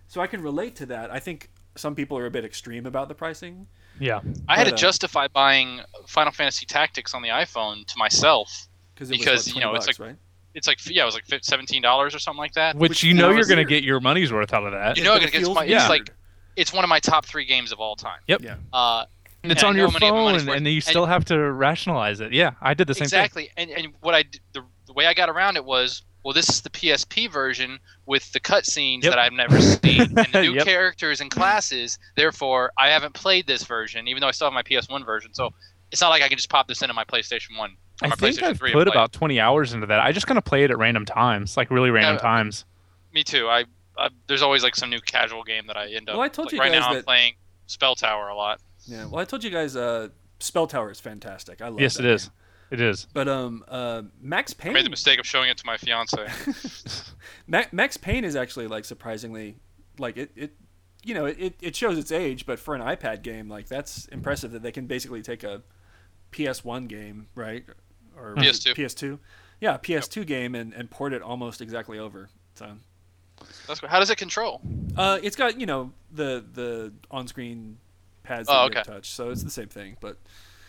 Speaker 3: So I can relate to that. I think some people are a bit extreme about the pricing.
Speaker 2: yeah
Speaker 5: I had to
Speaker 3: uh,
Speaker 5: justify buying Final Fantasy Tactics on the iPhone to myself.
Speaker 3: Because it
Speaker 5: Because,
Speaker 3: was, what,
Speaker 5: you know,
Speaker 3: 20
Speaker 5: it's
Speaker 3: bucks,
Speaker 5: like-
Speaker 3: right?
Speaker 5: It's like yeah, it was like seventeen dollars or something like that.
Speaker 2: which,
Speaker 3: Which
Speaker 2: you know you're going to
Speaker 3: weird.
Speaker 2: get your money's worth out of that
Speaker 5: You know,
Speaker 3: But
Speaker 5: it
Speaker 3: it
Speaker 5: gets
Speaker 3: feels
Speaker 5: my,
Speaker 2: yeah.
Speaker 5: it's like it's one of my top three games of all time.
Speaker 2: Yep.
Speaker 3: Yeah.
Speaker 5: Uh,
Speaker 2: and it's
Speaker 5: and
Speaker 2: on your
Speaker 5: I'm gonna get my money's
Speaker 2: phone
Speaker 5: worth.
Speaker 2: and then you
Speaker 5: And-
Speaker 2: still have to rationalize it yeah i did the same thing
Speaker 5: exactly. And and what I the, the way I got around it was well, this is the PSP version with the cutscenes
Speaker 2: Yep.
Speaker 5: that I've never seen <laughs> and the new
Speaker 2: Yep.
Speaker 5: characters and classes. Therefore, I haven't played this version, even though I still have my PS1 version. So it's not like I can just pop this into my PlayStation One
Speaker 2: I
Speaker 5: my
Speaker 2: think
Speaker 5: PlayStation
Speaker 2: I've
Speaker 5: 3
Speaker 2: put about 20 hours into that. I just kind of play it at random times, like really random
Speaker 5: Yeah,
Speaker 2: times.
Speaker 5: Me too. I, I there's always like some new casual game that I end up.
Speaker 3: Well, I told
Speaker 5: like,
Speaker 3: you
Speaker 5: right
Speaker 3: guys
Speaker 5: now I'm playing Spell Tower a lot.
Speaker 3: Yeah. Well, I told you guys, uh, Spell Tower is fantastic. I love. It.
Speaker 2: Yes,
Speaker 3: that
Speaker 2: it is.
Speaker 3: game.
Speaker 2: It is.
Speaker 3: But um, uh, Max
Speaker 5: I
Speaker 3: Payne.
Speaker 5: made the mistake of showing it to my fiance. <laughs>
Speaker 3: Max Payne is actually like surprisingly like it. it you know, it, it shows its age, but for an iPad game, like that's impressive that they can basically take a PS1 game, right, or
Speaker 5: PS2.
Speaker 3: PS2, yeah, PS2 game, and, and port it almost exactly over. So,
Speaker 5: That's cool. How does it control?
Speaker 3: uh, it's got you know the the on-screen pads oh, that
Speaker 5: Oh,
Speaker 3: you
Speaker 5: okay.
Speaker 3: touch, so it's the same thing. But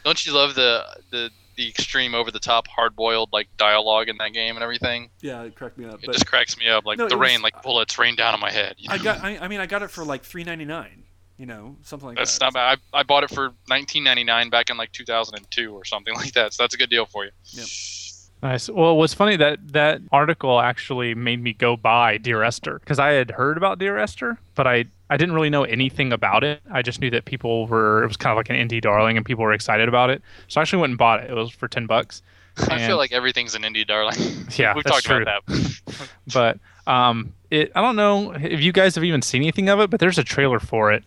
Speaker 5: Don't you love the the the extreme over the top hard boiled like dialogue in that game and everything?
Speaker 3: yeah, it cracked me up.
Speaker 5: It
Speaker 3: But
Speaker 5: just cracks me up. Like
Speaker 3: No,
Speaker 5: the
Speaker 3: it was-
Speaker 5: rain, like bullets rain down on my head. you
Speaker 3: I got, I, I mean, I got it for like three ninety nine. You know, something like
Speaker 5: That's
Speaker 3: that.
Speaker 5: That's not bad. I, I bought it for 19.99 back in like 2002 or something <laughs> like that. So that's a good deal for you.
Speaker 2: Nice. Well, what's funny that that article actually made me go buy Dear Esther because I had heard about Dear Esther, but I I didn't really know anything about it. I just knew that people were it was kind of like an indie darling and people were excited about it. So I actually went and bought it. It was for ten bucks.
Speaker 5: I feel like everything's an indie, darling. <laughs>
Speaker 2: Yeah, <laughs>
Speaker 5: we've talked
Speaker 2: true.
Speaker 5: about that. <laughs>
Speaker 2: but um, it I don't know if you guys have even seen anything of it, but there's a trailer for it.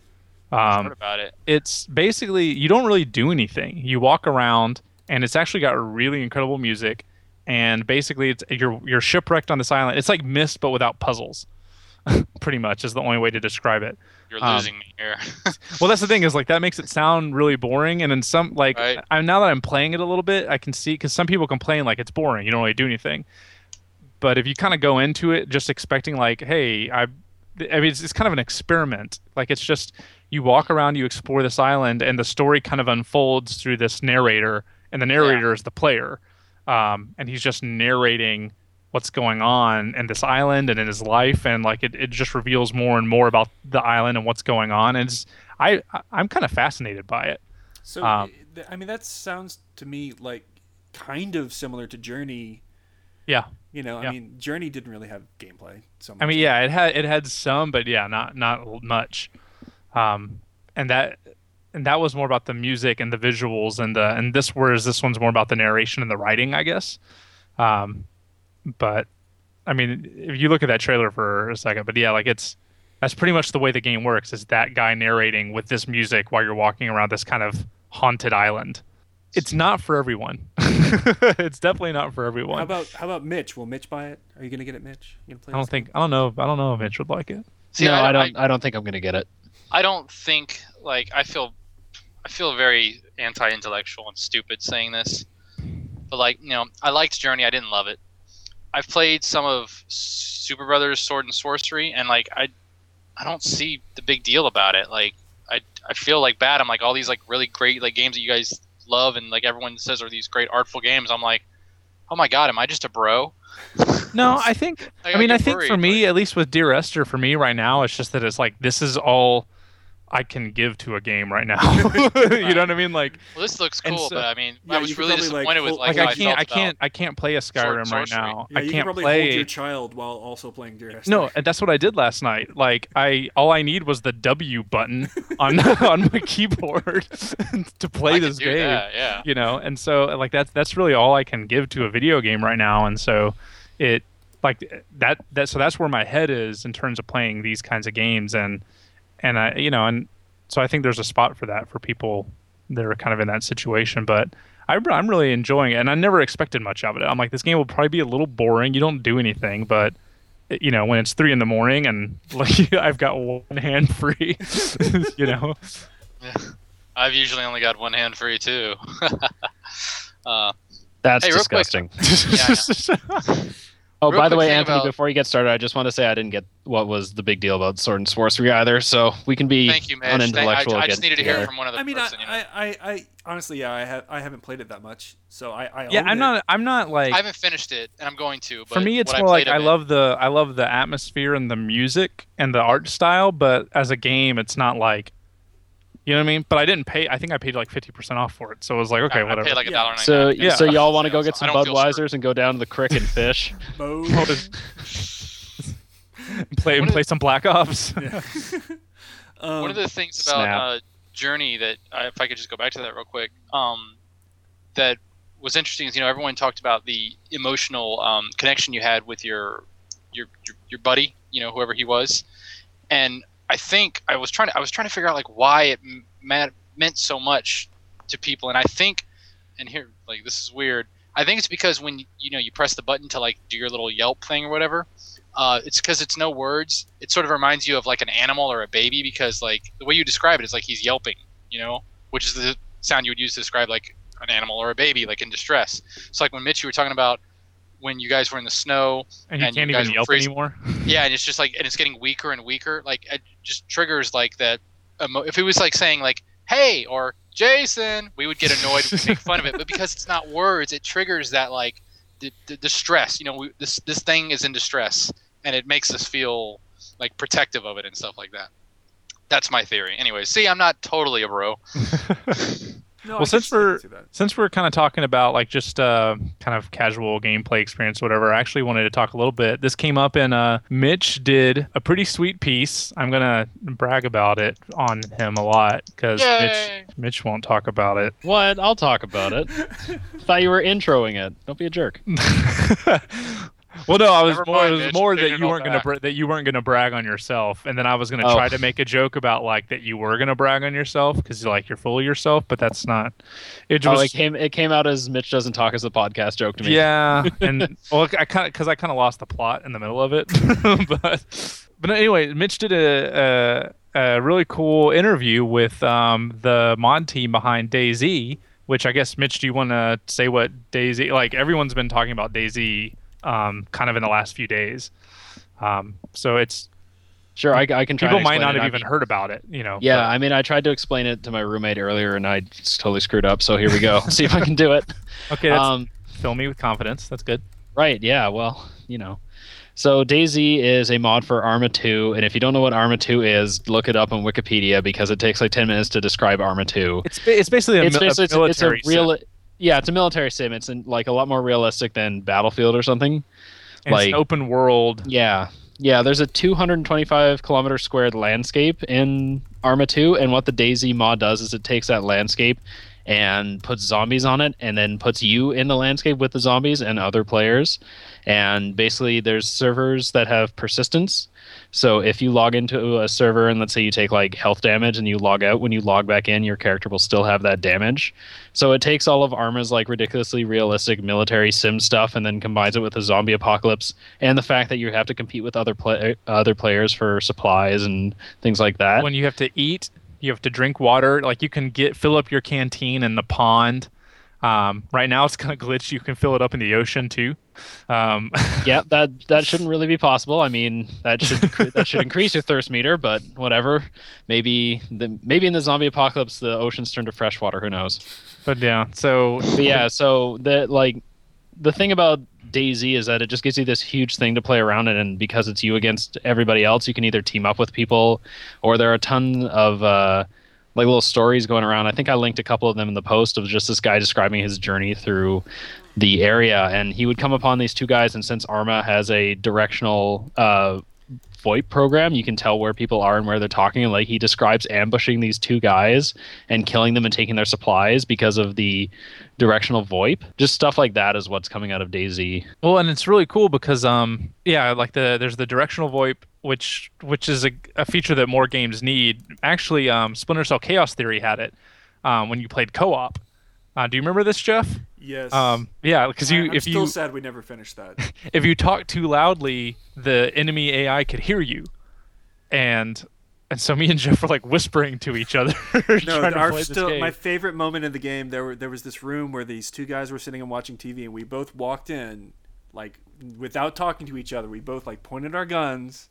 Speaker 5: I've
Speaker 2: Um,
Speaker 5: heard about it.
Speaker 2: it's basically you don't really do anything. You walk around, and it's actually got really incredible music. And basically, it's you're you're shipwrecked on this island. It's like Myst, but without puzzles. <laughs> Pretty much is the only way to describe it.
Speaker 5: You're
Speaker 2: um,
Speaker 5: losing me here. <laughs>
Speaker 2: Well, that's the thing is like that makes it sound really boring. And in some like
Speaker 5: Right.
Speaker 2: I'm now that I'm playing it a little bit, I can see because some people complain like it's boring. You don't really do anything. But if you kind of go into it just expecting like, hey, I, I mean, it's, it's kind of an experiment. Like it's just you walk around, you explore this island, and the story kind of unfolds through this narrator, and the narrator is the player, um, and he's just narrating what's going on in this island and in his life, and like it, it just reveals more and more about the island and what's going on. And it's, I I'm kind of fascinated by it.
Speaker 3: So
Speaker 2: Um,
Speaker 3: I mean, that sounds to me like kind of similar to Journey.
Speaker 2: Yeah.
Speaker 3: You know,
Speaker 2: Yeah.
Speaker 3: I mean, Journey didn't really have gameplay. So much.
Speaker 2: I mean, yeah, it had it had some, but yeah, not not much. Um, and that and that was more about the music and the visuals and the and this whereas this one's more about the narration and the writing, I guess. Um, but I mean, if you look at that trailer for a second, but yeah, like it's that's pretty much the way the game works. Is that guy narrating with this music while you're walking around this kind of haunted island? It's not for everyone. <laughs> it's definitely not for everyone.
Speaker 3: How about how about Mitch? Will Mitch buy it? Are you gonna get it, Mitch? You gonna play
Speaker 2: I don't
Speaker 3: this
Speaker 2: think I don't know. I don't know if Mitch would like it.
Speaker 5: See,
Speaker 4: no, I,
Speaker 5: I,
Speaker 4: don't. I, don't think I'm gonna get it.
Speaker 5: I don't think like I feel I feel very anti-intellectual and stupid saying this, but like you know I liked Journey. I didn't love it. I've played some of Super Brothers Sword and Sorcery, and like I I don't see the big deal about it. Like I I feel like bad. I'm like all these like really great like games that you guys love and like everyone says are these great artful games. I'm like, oh my god, am I just a bro?
Speaker 2: No, I think. <laughs>
Speaker 5: Like,
Speaker 2: I mean, I think for me,
Speaker 5: like-
Speaker 2: at least with Dear Esther, for me right now, it's just that it's like this is all I can give to a game right now. <laughs> <laughs> you know what I mean? Like,
Speaker 5: Well, this looks cool,
Speaker 2: so-
Speaker 5: but I mean,
Speaker 3: Yeah,
Speaker 5: I was really
Speaker 3: probably, like,
Speaker 5: disappointed with like,
Speaker 2: like
Speaker 5: how
Speaker 2: I
Speaker 5: I
Speaker 2: can't, I
Speaker 5: felt
Speaker 2: can't,
Speaker 5: about-
Speaker 2: I can't play a
Speaker 5: Sword and
Speaker 2: Skyrim right now.
Speaker 3: Yeah,
Speaker 2: I
Speaker 3: you can
Speaker 2: can't
Speaker 3: probably
Speaker 2: play.
Speaker 3: hold your child while also playing Dear Esther.
Speaker 2: No, and that's what I did last night. Like I, all I need was the W button <laughs> on on my keyboard to play
Speaker 5: I could
Speaker 2: this
Speaker 5: do
Speaker 2: game.
Speaker 5: that, yeah.
Speaker 2: you know and so like that's that's really all i can give to a video game right now and so it like that that so that's where my head is in terms of playing these kinds of games and and i you know and so i think there's a spot for that for people that are kind of in that situation but I, i'm really enjoying it and i never expected much of it. I'm like this game will probably be a little boring. You don't do anything but you know when it's three in the morning and <laughs> like i've got one hand free <laughs> you know?
Speaker 5: I've usually only got one hand free too. <laughs> uh,
Speaker 4: That's
Speaker 5: Hey, real quick-
Speaker 4: disgusting. Oh,
Speaker 5: Real
Speaker 4: by the way, Anthony,
Speaker 5: about-
Speaker 4: before you get started, I just want to say I didn't get what was the big deal about sword and sorcery either. So we can be
Speaker 5: thank you, Mitch. Thank, I,
Speaker 4: unintellectual.
Speaker 5: I just
Speaker 4: again
Speaker 5: needed to hear it
Speaker 4: together.
Speaker 5: from one of other
Speaker 3: I mean,
Speaker 5: person.
Speaker 3: I,
Speaker 5: you know?
Speaker 3: I, I, I honestly, yeah, I have, I haven't played it that much, so I, I
Speaker 2: yeah i'm
Speaker 3: it.
Speaker 2: not i'm not like
Speaker 5: I haven't finished it, and I'm going to. But
Speaker 2: for me it's
Speaker 5: what
Speaker 2: more like i
Speaker 5: of it-
Speaker 2: love the i love the atmosphere and the music and the art style but as a game it's not like you know what i mean but i didn't pay i think i paid like 50% off for it so it was like okay
Speaker 5: I, I
Speaker 2: whatever
Speaker 5: paid like a
Speaker 3: Yeah.
Speaker 4: So,
Speaker 5: ninety nine.
Speaker 4: so y'all want to go <laughs> get
Speaker 5: so
Speaker 4: some
Speaker 5: I don't feel
Speaker 4: Budweisers and go down to the creek and fish? <laughs>
Speaker 3: Mo-
Speaker 2: play
Speaker 5: One of
Speaker 2: play some black ops <laughs>
Speaker 3: Yeah. um,
Speaker 5: One of the things about uh, Journey that, uh, if I could just go back to that real quick, um, that was interesting is you know everyone talked about the emotional um, connection you had with your, your your your buddy, you know whoever he was, and I think I was trying to I was trying to figure out like why it meant meant so much to people, and I think, and here like this is weird. I think it's because when you know you press the button to like do your little Yelp thing or whatever, uh, it's because it's no words. It sort of reminds you of like an animal or a baby because like the way you describe it is like he's yelping, you know, which is the sound you would use to describe like an animal or a baby like in distress. So like when Mitch, you were talking about when you guys were in the snow
Speaker 2: and you
Speaker 5: and
Speaker 2: can't
Speaker 5: you guys
Speaker 2: even yelp
Speaker 5: freezing-
Speaker 2: anymore. <laughs>
Speaker 5: yeah, and it's just like and it's getting weaker and weaker. Like it just triggers like that. Emo- if it was like saying like "Hey" or "Jason," we would get annoyed and make fun of it. But because it's not words, it triggers that like the, the distress. You know, we, this this thing is in distress, and it makes us feel like protective of it and stuff like that. That's my theory. Anyway, see, I'm not totally a bro. <laughs> <laughs>
Speaker 3: No,
Speaker 2: Well,
Speaker 3: I
Speaker 2: since
Speaker 3: can see- I can
Speaker 2: we're- Since we're kind of talking about like just uh, kind of casual gameplay experience, whatever, I actually wanted to talk a little bit. This came up in uh, Mitch did a pretty sweet piece. I'm gonna brag about it on him a lot because Mitch Mitch won't talk about it.
Speaker 4: What? I'll talk about it. <laughs> Thought you were introing it. Don't be a jerk. <laughs>
Speaker 2: well, no, I was
Speaker 5: Never
Speaker 2: more.
Speaker 5: mind,
Speaker 2: it was
Speaker 5: Mitch,
Speaker 2: more that you weren't gonna bra- that you weren't gonna brag on yourself, and then I was gonna
Speaker 4: Oh.
Speaker 2: try to make a joke about like that you were gonna brag on yourself because like you're full of yourself, but that's not. It
Speaker 4: Oh, it came it came out as Mitch doesn't talk as a podcast joke to me.
Speaker 2: Yeah, <laughs> and well, I kind of because I kind of lost the plot in the middle of it, <laughs> but but anyway, Mitch did a, a a really cool interview with um the mod team behind DayZ, which I guess Mitch, do you want to say what DayZ? Like everyone's been talking about DayZ, um, kind of in the last few days. Um, so it's
Speaker 4: Sure, I, I can try.
Speaker 2: people might not have even heard about it, you know.
Speaker 4: Yeah,
Speaker 2: but-
Speaker 4: I mean, I tried to explain it to my roommate earlier, and I just totally screwed up. So here we go. <laughs> See if I can do it. <laughs>
Speaker 2: okay, that's
Speaker 4: Um,
Speaker 2: fill me with confidence. That's good.
Speaker 4: Right. Yeah. Well, you know. So DayZ is a mod for Arma 2, and if you don't know what Arma 2 is, look it up on Wikipedia because it takes like 10 minutes to describe Arma 2.
Speaker 2: It's it's basically a,
Speaker 4: It's
Speaker 2: mil- a
Speaker 4: basically it's, a
Speaker 2: military
Speaker 4: real, yeah, it's a military sim. It's in, like a lot more realistic than Battlefield or something.
Speaker 2: and it's
Speaker 4: like-
Speaker 2: open world.
Speaker 4: Yeah. Yeah, there's a 225 kilometer squared landscape in Arma 2, and what the DayZ mod does is it takes that landscape and puts zombies on it, and then puts you in the landscape with the zombies and other players. And basically, there's servers that have persistence. So if you log into a server and let's say you take like health damage and you log out, when you log back in, your character will still have that damage. So it takes all of Arma's like ridiculously realistic military sim stuff and then combines it with the zombie apocalypse and the fact that you have to compete with other play- other players for supplies and things like that.
Speaker 2: when you have to eat, you have to drink water. Like you can get fill up your canteen in the pond. Um, right now it's kind of glitched. You can fill it up in the ocean too. Um, <laughs>
Speaker 4: yeah, that that shouldn't really be possible. I mean, that should that should increase your thirst meter, but whatever. Maybe the maybe in the zombie apocalypse the oceans turn to fresh water. Who knows?
Speaker 2: but yeah, so
Speaker 4: But yeah, so the like the thing about DayZ is that it just gives you this huge thing to play around in, and because it's you against everybody else, you can either team up with people, or there are a ton of uh, like little stories going around. I think I linked a couple of them in the post of just this guy describing his journey through the area, and he would come upon these two guys, and since Arma has a directional uh, VoIP program, you can tell where people are and where they're talking. And like he describes ambushing these two guys and killing them and taking their supplies because of the directional VoIP. Just stuff like that is what's coming out of DayZ.
Speaker 2: well, and it's really cool because um, yeah, like the there's the directional VoIP, which which is a, a feature that more games need. Actually, um, Splinter Cell Chaos Theory had it um, when you played co-op. Uh, do you remember this, Jeff?
Speaker 3: Yes.
Speaker 2: Um, yeah, because you
Speaker 3: I, am
Speaker 2: if
Speaker 3: still
Speaker 2: you
Speaker 3: sad we never finished that. <laughs>
Speaker 2: if you talk too loudly, the enemy AI could hear you, and and so me and Jeff were like whispering to each other. <laughs>
Speaker 3: No,
Speaker 2: trying to
Speaker 3: our
Speaker 2: play this
Speaker 3: still
Speaker 2: game.
Speaker 3: my favorite moment in the game. There were there was this room where these two guys were sitting and watching TV, and we both walked in like without talking to each other. We both like pointed our guns,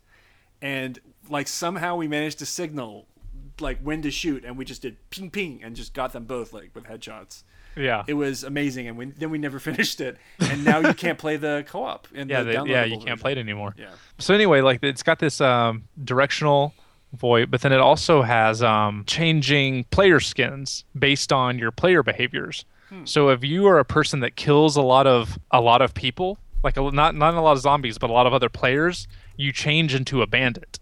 Speaker 3: and like somehow we managed to signal like when to shoot, and we just did ping ping and just got them both like with headshots.
Speaker 2: Yeah,
Speaker 3: It was amazing, and we, then we never <laughs> finished it. And now you can't play the co-op. In
Speaker 2: yeah,
Speaker 3: the
Speaker 2: they- yeah.
Speaker 3: downloadable
Speaker 2: You can't play it anymore.
Speaker 3: Yeah.
Speaker 2: So anyway, like it's got this um, directional VoIP, but then it also has um, changing player skins based on your player behaviors. So if you are a person that kills a lot of a lot of people, like a, not not a lot of zombies, but a lot of other players, you change into a bandit.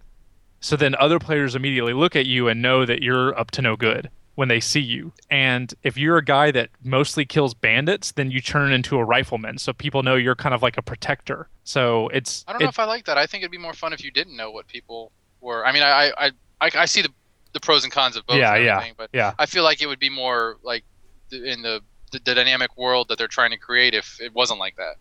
Speaker 2: So then other players immediately look at you and know that you're up to no good. When they see you. And if you're a guy that mostly kills bandits, then you turn into a rifleman. So people know you're kind of like a protector. So it's
Speaker 5: I don't know
Speaker 2: it-
Speaker 5: if I like that. I think it'd be more fun if you didn't know what people were. I mean, I I I, I see the the pros and cons of both.
Speaker 2: Yeah, yeah.
Speaker 5: But
Speaker 2: yeah.
Speaker 5: I feel like it would be more like in the, the the dynamic world that they're trying to create if it wasn't like that.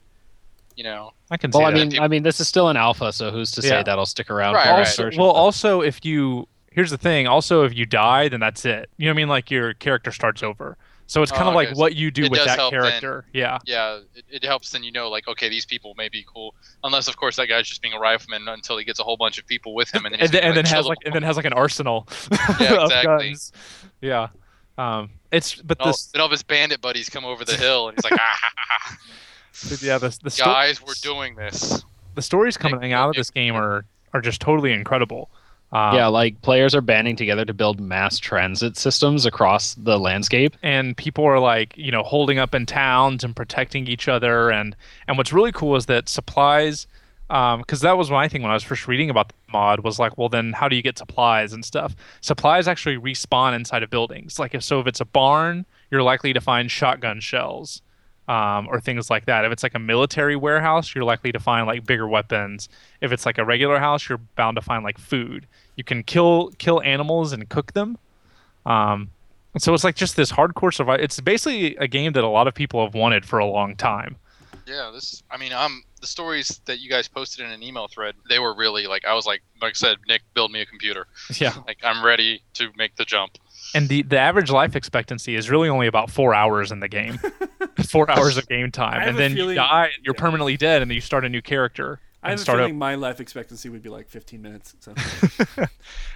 Speaker 5: You know,
Speaker 2: I can see
Speaker 4: Well, I mean,
Speaker 5: People-
Speaker 4: I mean, this is still an alpha, so who's to say
Speaker 2: Yeah.
Speaker 4: that'll stick around?
Speaker 5: Right,
Speaker 4: for
Speaker 5: right.
Speaker 2: also, well, also if you here's the thing, also if you die, then that's it. You know what I mean? Like your character starts over. So it's kind
Speaker 5: Oh,
Speaker 2: of like
Speaker 5: okay.
Speaker 2: what you do
Speaker 5: It
Speaker 2: with that
Speaker 5: help then.
Speaker 2: character. Yeah.
Speaker 5: yeah, it, it helps. Then you know, like, okay, these people may be cool. Unless, of course, that guy's just being a rifleman until he gets a whole bunch of people with him, and then
Speaker 2: and then,
Speaker 5: gonna,
Speaker 2: then has like and then has like an arsenal <laughs>
Speaker 5: Yeah,
Speaker 2: of
Speaker 5: exactly.
Speaker 2: guns. Yeah. Um it's but
Speaker 5: all.
Speaker 2: this
Speaker 5: Then all of his bandit buddies come over the hill, and he's like, <laughs> ah,
Speaker 2: yeah, the the sto-
Speaker 5: guys, we're doing this.
Speaker 2: the stories coming
Speaker 5: Nick-
Speaker 2: out of this game are are just totally incredible. Um,
Speaker 4: yeah, like players are banding together to build mass transit systems across the landscape.
Speaker 2: and people are like you know holding up in towns and protecting each other. And and what's really cool is that supplies because that was my thing when I was first reading about the mod was like well then how do you get supplies and stuff? Supplies actually respawn inside of buildings. Like if so if it's a barn you're likely to find shotgun shells um, or things like that if it's like a military warehouse you're likely to find like bigger weapons if it's like a regular house you're bound to find like food you can kill kill animals and cook them um, so it's like just this hardcore survival. It's basically a game that a lot of people have wanted for a long time.
Speaker 5: Yeah, this. I mean, um, the stories that you guys posted in an email thread, they were really like, I was like, like I said, Nick, build me a computer.
Speaker 2: Yeah.
Speaker 5: Like, I'm ready to make the jump.
Speaker 2: And the, the average life expectancy is really only about four hours in the game. <laughs> four hours of game time. And
Speaker 3: a
Speaker 2: then you die and you're
Speaker 3: yeah.
Speaker 2: permanently dead, and then you start a new character.
Speaker 3: I
Speaker 2: and
Speaker 3: have a
Speaker 2: start
Speaker 3: feeling my life expectancy would be like 15 minutes. So. <laughs>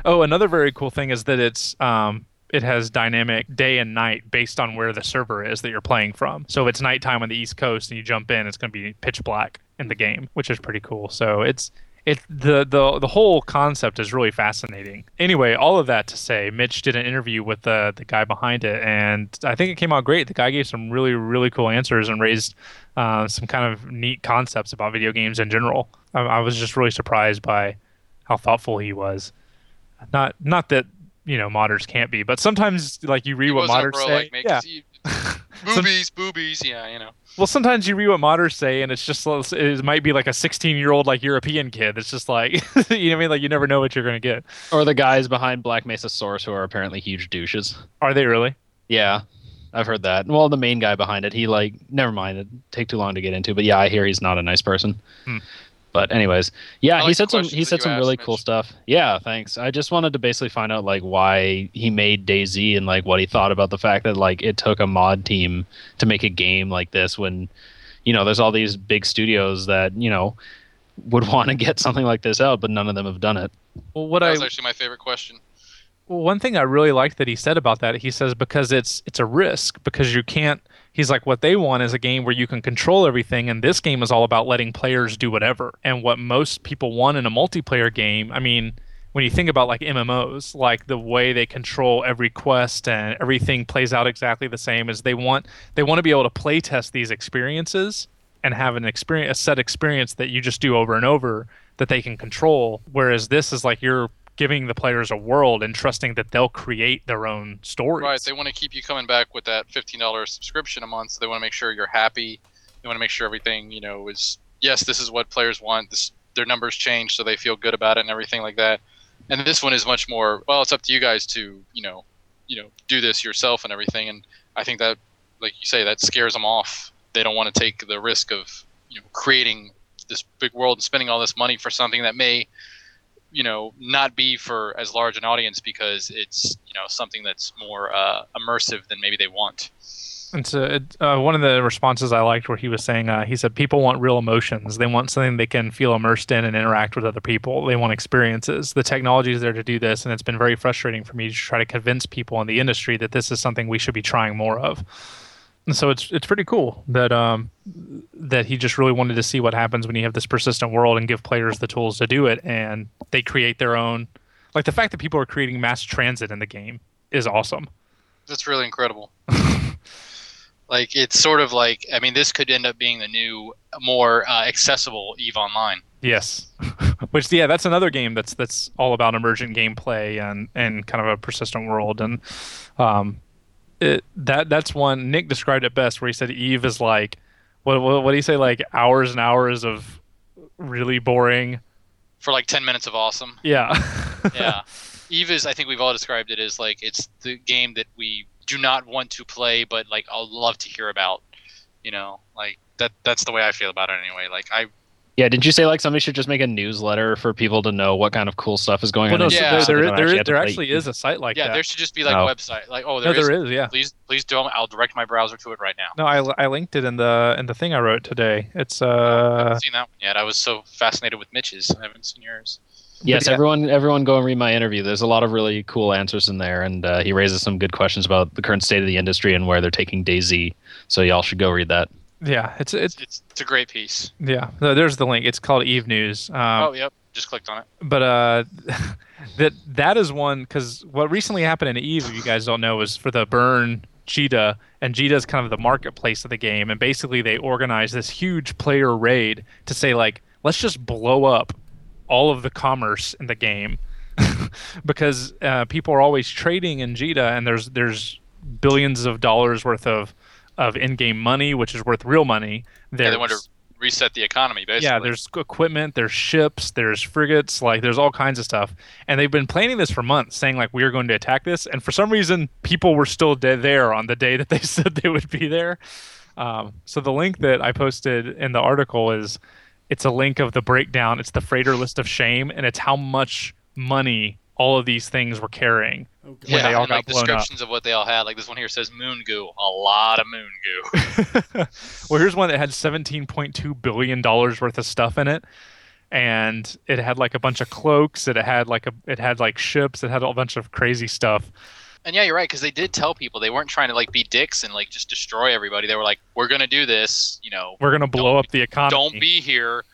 Speaker 2: Oh, another very cool thing is that it's um, it has dynamic day and night based on where the server is that you're playing from. So if it's nighttime on the East Coast and you jump in, it's going to be pitch black in the game, which is pretty cool. So it's it the the the whole concept is really fascinating. Anyway, all of that to say, Mitch did an interview with the the guy behind it, and I think it came out great. The guy gave some really really cool answers and raised uh, some kind of neat concepts about video games in general. I, I was just really surprised by how thoughtful he was. Not not that you know modders can't be, but sometimes like you read
Speaker 5: He
Speaker 2: what
Speaker 5: wasn't
Speaker 2: modders
Speaker 5: bro
Speaker 2: say.
Speaker 5: like me. 'cause
Speaker 2: yeah.
Speaker 5: he- <laughs> boobies, boobies. Yeah, you know.
Speaker 2: Well, sometimes you read what modders say, and it's just it might be like a 16 year old like European kid. It's just like <laughs> you know what I mean. Like you never know what you're gonna get.
Speaker 4: Or the guys behind Black Mesa Source who are apparently huge douches.
Speaker 2: Are they really?
Speaker 4: Yeah, I've heard that. Well, the main guy behind it, he like, never mind. It take too long to get into. But yeah, I hear he's not a nice person.
Speaker 2: Hmm.
Speaker 4: But anyways, yeah,
Speaker 5: I
Speaker 4: he said some. He said some
Speaker 5: asked,
Speaker 4: really cool
Speaker 5: Mitch.
Speaker 4: stuff. Yeah, thanks. I just wanted to basically find out like why he made DayZ and like what he thought about the fact that like it took a mod team to make a game like this when, you know, there's all these big studios that you know would <laughs> want to get something like this out, but none of them have done it.
Speaker 2: Well, what
Speaker 5: That
Speaker 2: I
Speaker 5: actually my favorite question.
Speaker 2: Well, one thing I really liked that he said about that, he says because it's it's a risk because you can't. He's like, what they want is a game where you can control everything, and this game is all about letting players do whatever. And what most people want in a multiplayer game, I mean, when you think about like MMOs, like the way they control every quest and everything plays out exactly the same, is they want they want to be able to play test these experiences and have an experience, a set experience that you just do over and over that they can control. Whereas this is like you're giving the players a world and trusting that they'll create their own stories.
Speaker 5: Right. They want to keep you coming back with that fifteen dollars subscription a month. So they want to make sure you're happy. They want to make sure everything you know is yes, this is what players want. This their numbers change, so they feel good about it and everything like that. And this one is much more. Well, it's up to you guys to you know, you know, do this yourself and everything. And I think that, like you say, that scares them off. They don't want to take the risk of you know creating this big world and spending all this money for something that may you know not be for as large an audience because it's you know something that's more uh, immersive than maybe they want
Speaker 2: And so, it, uh, one of the responses I liked where he was saying, uh, he said, people want real emotions. They want something they can feel immersed in and interact with other people. They want experiences. The technology is there to do this, and it's been very frustrating for me to try to convince people in the industry that this is something we should be trying more of. And so it's it's pretty cool that um that he just really wanted to see what happens when you have this persistent world and give players the tools to do it, and they create their own. Like the fact that people are creating mass transit in the game is awesome.
Speaker 5: that's really incredible <laughs> like it's sort of like i mean this could end up being the new more uh, accessible eve online
Speaker 2: Yes. <laughs> Which yeah, that's another game that's that's all about emergent gameplay and and kind of a persistent world and um it that that's one Nick described it best where he said Eve is like what what, what do you say like hours and hours of really boring
Speaker 5: For like ten minutes of awesome.
Speaker 2: yeah <laughs>
Speaker 5: Yeah. <laughs> Eve is I think we've all described it as like it's the game that we do not want to play but like I'll love to hear about. You know, like that that's the way I feel about it anyway. Like I
Speaker 4: Yeah, didn't you say like somebody should just make a newsletter for people to know what kind of cool stuff is going
Speaker 2: well,
Speaker 4: on?
Speaker 2: no,
Speaker 5: Yeah.
Speaker 2: so there,
Speaker 4: so
Speaker 2: there,
Speaker 4: they don't
Speaker 2: there, there actually is a site like
Speaker 5: yeah,
Speaker 2: that Yeah,
Speaker 5: there should just be like
Speaker 4: Oh.
Speaker 5: a website. Like oh
Speaker 2: no
Speaker 5: there is.
Speaker 2: there is yeah
Speaker 5: Please please do them. I'll direct my browser to it right now.
Speaker 2: no I, I linked it in the in the thing I wrote today it's
Speaker 5: I
Speaker 2: uh
Speaker 5: haven't seen that one yet. I was so fascinated with Mitch's. I haven't seen yours.
Speaker 4: Yes,
Speaker 2: yeah.
Speaker 4: everyone, everyone, go and read my interview. There's a lot of really cool answers in there, and uh, he raises some good questions about the current state of the industry and where they're taking DayZ. So y'all should go read that.
Speaker 2: Yeah it's it's
Speaker 5: It's it's, a great piece.
Speaker 2: yeah no, there's the link it's called Eve News um,
Speaker 5: oh yep, just clicked on it.
Speaker 2: but uh <laughs> that that is one because what recently happened in eve if you guys don't know was for the burn Jita, and Jita is kind of the marketplace of the game, and basically they organize this huge player raid to say like, let's just blow up all of the commerce in the game, <laughs> because uh, people are always trading in Jita, and there's there's billions of dollars worth of of in-game money, which is worth real money.
Speaker 5: Yeah, they want to reset the economy basically.
Speaker 2: yeah, there's equipment, there's ships, there's frigates, like there's all kinds of stuff. And they've been planning this for months, saying like we are going to attack this. And for some reason, people were still de- there on the day that they <laughs> said they would be there. Um, so the link that I posted in the article is it's a link of the breakdown. It's the freighter list of shame, and it's how much money all of these things were carrying.
Speaker 3: Oh, God.
Speaker 5: yeah,
Speaker 2: they all
Speaker 5: and,
Speaker 2: got
Speaker 5: like
Speaker 2: blown up.
Speaker 5: descriptions of what they all had. Like this one here says moon goo, a lot of moon goo. <laughs>
Speaker 2: well, here's one that had 17.2 billion dollars worth of stuff in it, and it had like a bunch of cloaks. It had like a it had like ships. It had a bunch of crazy stuff.
Speaker 5: and yeah, you're right because they did tell people they weren't trying to like be dicks and like just destroy everybody. They were like, we're gonna do this. You know,
Speaker 2: We're gonna blow up the economy.
Speaker 5: don't be here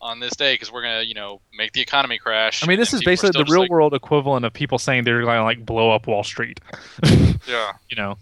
Speaker 5: on this day because we're gonna you know make the economy crash.
Speaker 2: I mean, this is basically the real
Speaker 5: like,
Speaker 2: world equivalent of people saying they're gonna like blow up Wall Street. <laughs>
Speaker 5: Yeah,
Speaker 2: you know,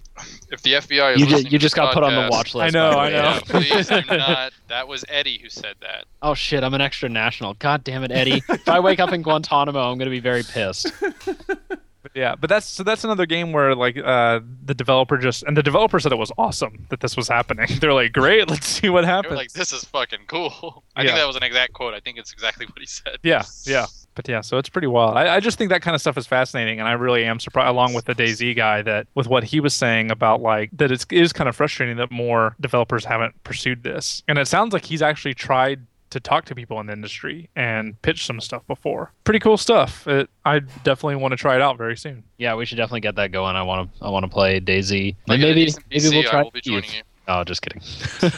Speaker 5: if the FBI is
Speaker 4: You, ju-
Speaker 5: listening
Speaker 4: you just
Speaker 5: this
Speaker 4: got put on the watch list.
Speaker 2: I know, I know.
Speaker 5: Yeah, please do <laughs> not. That was Eddie who said that.
Speaker 4: Oh shit, I'm an extra national. God damn it, Eddie. if I wake up in Guantanamo, I'm gonna be very pissed. <laughs>
Speaker 2: But yeah, but that's so that's another game where like uh the developer just and the developer said it was awesome that this was happening. <laughs> They're like, great, let's see what happens.
Speaker 5: like, "This is fucking cool." <laughs> I
Speaker 2: Yeah.
Speaker 5: think that was an exact quote. I think it's exactly what he said.
Speaker 2: Yeah, yeah. But yeah, so it's pretty wild. I, I just think that kind of stuff is fascinating, and I really am surprised, along with the DayZ guy, that with what he was saying about like that it's, it is kind of frustrating that more developers haven't pursued this. And it sounds like he's actually tried to talk to people in the industry and pitch some stuff before. Pretty cool stuff. It, I definitely want to try it out very soon.
Speaker 4: Yeah, we should definitely get that going. I want to. I want to play DayZ.
Speaker 5: Like,
Speaker 4: And maybe maybe we'll try
Speaker 5: I will be joining
Speaker 4: Eve.
Speaker 5: you.
Speaker 4: Oh, just kidding.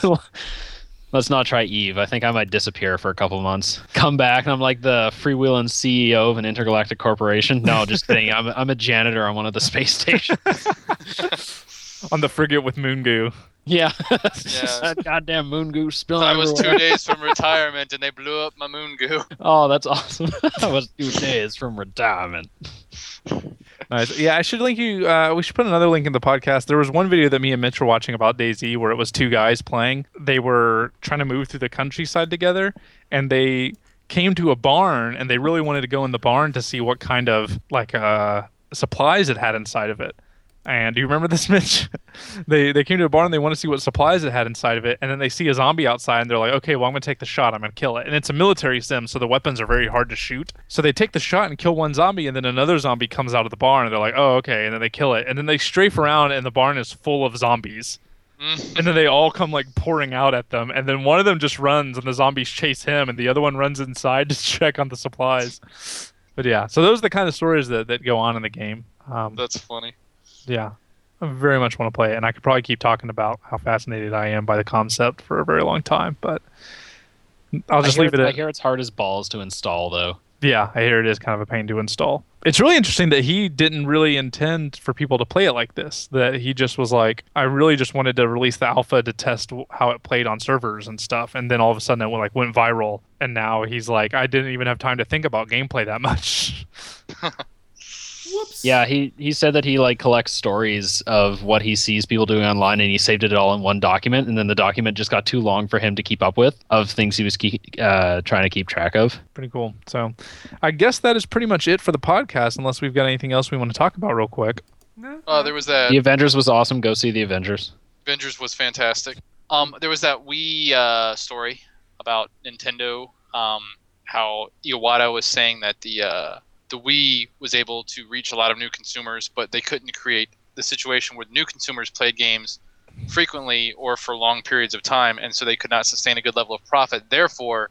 Speaker 4: <laughs> Let's not try Eve. I think I might disappear for a couple months. Come back and I'm like the freewheeling CEO of an intergalactic corporation. No, just kidding. I'm I'm a janitor on one of the space <laughs> stations. <laughs> <laughs>
Speaker 2: On the frigate with Moon Goo.
Speaker 4: yeah. <laughs>
Speaker 5: Yeah.
Speaker 4: that goddamn moon goose spilling
Speaker 5: I was
Speaker 4: everywhere.
Speaker 5: two days from <laughs> retirement and they blew up my moon goo.
Speaker 4: Oh, that's awesome. I was two days from retirement.
Speaker 2: Nice. Yeah, I should link you. Uh, we should put another link in the podcast. There was one video that me and Mitch were watching about DayZ where it was two guys playing. They were trying to move through the countryside together, and they came to a barn, and they really wanted to go in the barn to see what kind of like uh, supplies it had inside of it. And do you remember this, <laughs> Mitch? they they came to a barn. And they want to see what supplies it had inside of it, and then they see a zombie outside, and they're like, "Okay, well, I'm gonna take the shot. I'm gonna kill it." And it's a military sim, so the weapons are very hard to shoot. So they take the shot and kill one zombie, and then another zombie comes out of the barn, and they're like, "Oh, okay," and then they kill it, and then they strafe around, and the barn is full of zombies.
Speaker 5: Mm.
Speaker 2: And then they all come like pouring out at them, and then one of them just runs, and the zombies chase him, and the other one runs inside <laughs> to check on the supplies. But yeah, so those are the kind of stories that, that go on in the game. Um,
Speaker 5: That's funny.
Speaker 2: Yeah, I very much want to play it, and I could probably keep talking about how fascinated I am by the concept for a very long time. But I'll just leave it
Speaker 4: At, I
Speaker 2: at
Speaker 4: hear it's hard as balls to install though.
Speaker 2: yeah. I hear it is kind of a pain to install. It's really interesting that he didn't really intend for people to play it like this. That he just was like, I really just wanted to release the alpha to test how it played on servers and stuff, and then all of a sudden it went, like went viral, and now he's like, I didn't even have time to think about gameplay that much. <laughs>
Speaker 3: Whoops.
Speaker 4: Yeah, he he said that he like collects stories of what he sees people doing online, and he saved it all in one document. And then the document just got too long for him to keep up with of things he was keep, uh, trying to keep track of.
Speaker 2: Pretty cool. So, I guess that is pretty much it for the podcast. Unless we've got anything else we want to talk about real quick.
Speaker 3: No,
Speaker 5: Uh, there was that
Speaker 4: The Avengers was awesome. Go see the Avengers.
Speaker 5: Avengers was fantastic. Um, there was that Wii uh, story about Nintendo. Um, how Iwata was saying that the uh, the Wii was able to reach a lot of new consumers, but they couldn't create the situation where new consumers played games frequently or for long periods of time, and so they could not sustain a good level of profit. Therefore,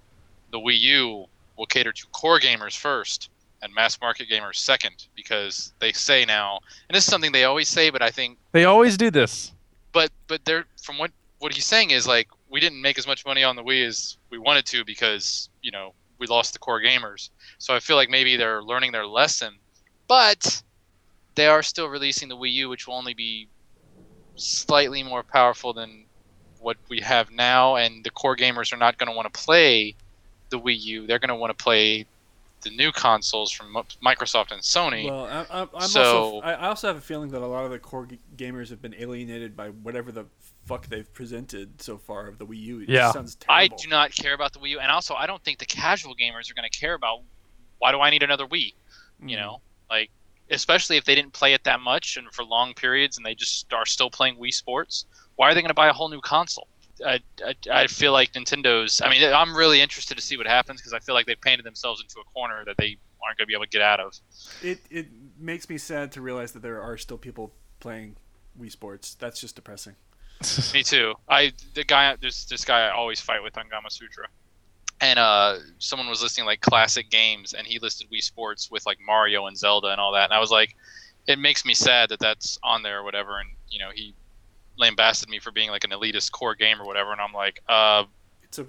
Speaker 5: the Wii U will cater to core gamers first and mass market gamers second, because they say now, and this is something they always say, but I think
Speaker 2: They always do this.
Speaker 5: but but they're from what what he's saying is like we didn't make as much money on the Wii as we wanted to because you know we lost the core gamers. So I feel like maybe they're learning their lesson, but they are still releasing the Wii U, which will only be slightly more powerful than what we have now, and the core gamers are not going to want to play the Wii U. They're going to want to play the new consoles from Microsoft and Sony.
Speaker 3: Well, I, I, I'm
Speaker 5: So-
Speaker 3: also, I I also have a feeling that a lot of the core g- gamers have been alienated by whatever the fuck they've presented so far of the Wii U. It just
Speaker 2: Yeah.
Speaker 3: sounds
Speaker 5: I do not care about the Wii U, and also I don't think the casual gamers are going to care about why do I need another Wii. You
Speaker 3: Mm.
Speaker 5: know, like especially if they didn't play it that much and for long periods, and they just are still playing Wii Sports. Why are they going to buy a whole new console? I, I, I feel like Nintendo's. I mean, I'm really interested to see what happens because I feel like they've painted themselves into a corner that they aren't going to be able to get out of.
Speaker 3: It it makes me sad to realize that there are still people playing Wii Sports. That's just depressing. <laughs>
Speaker 5: Me too. I the guy there's this guy I always fight with on Gamasutra, and uh, someone was listing like classic games, and he listed Wii Sports with like Mario and Zelda and all that, and I was like, it makes me sad that that's on there or whatever, and you know he lambasted me for being like an elitist core game or whatever, and I'm like, uh,
Speaker 3: It's a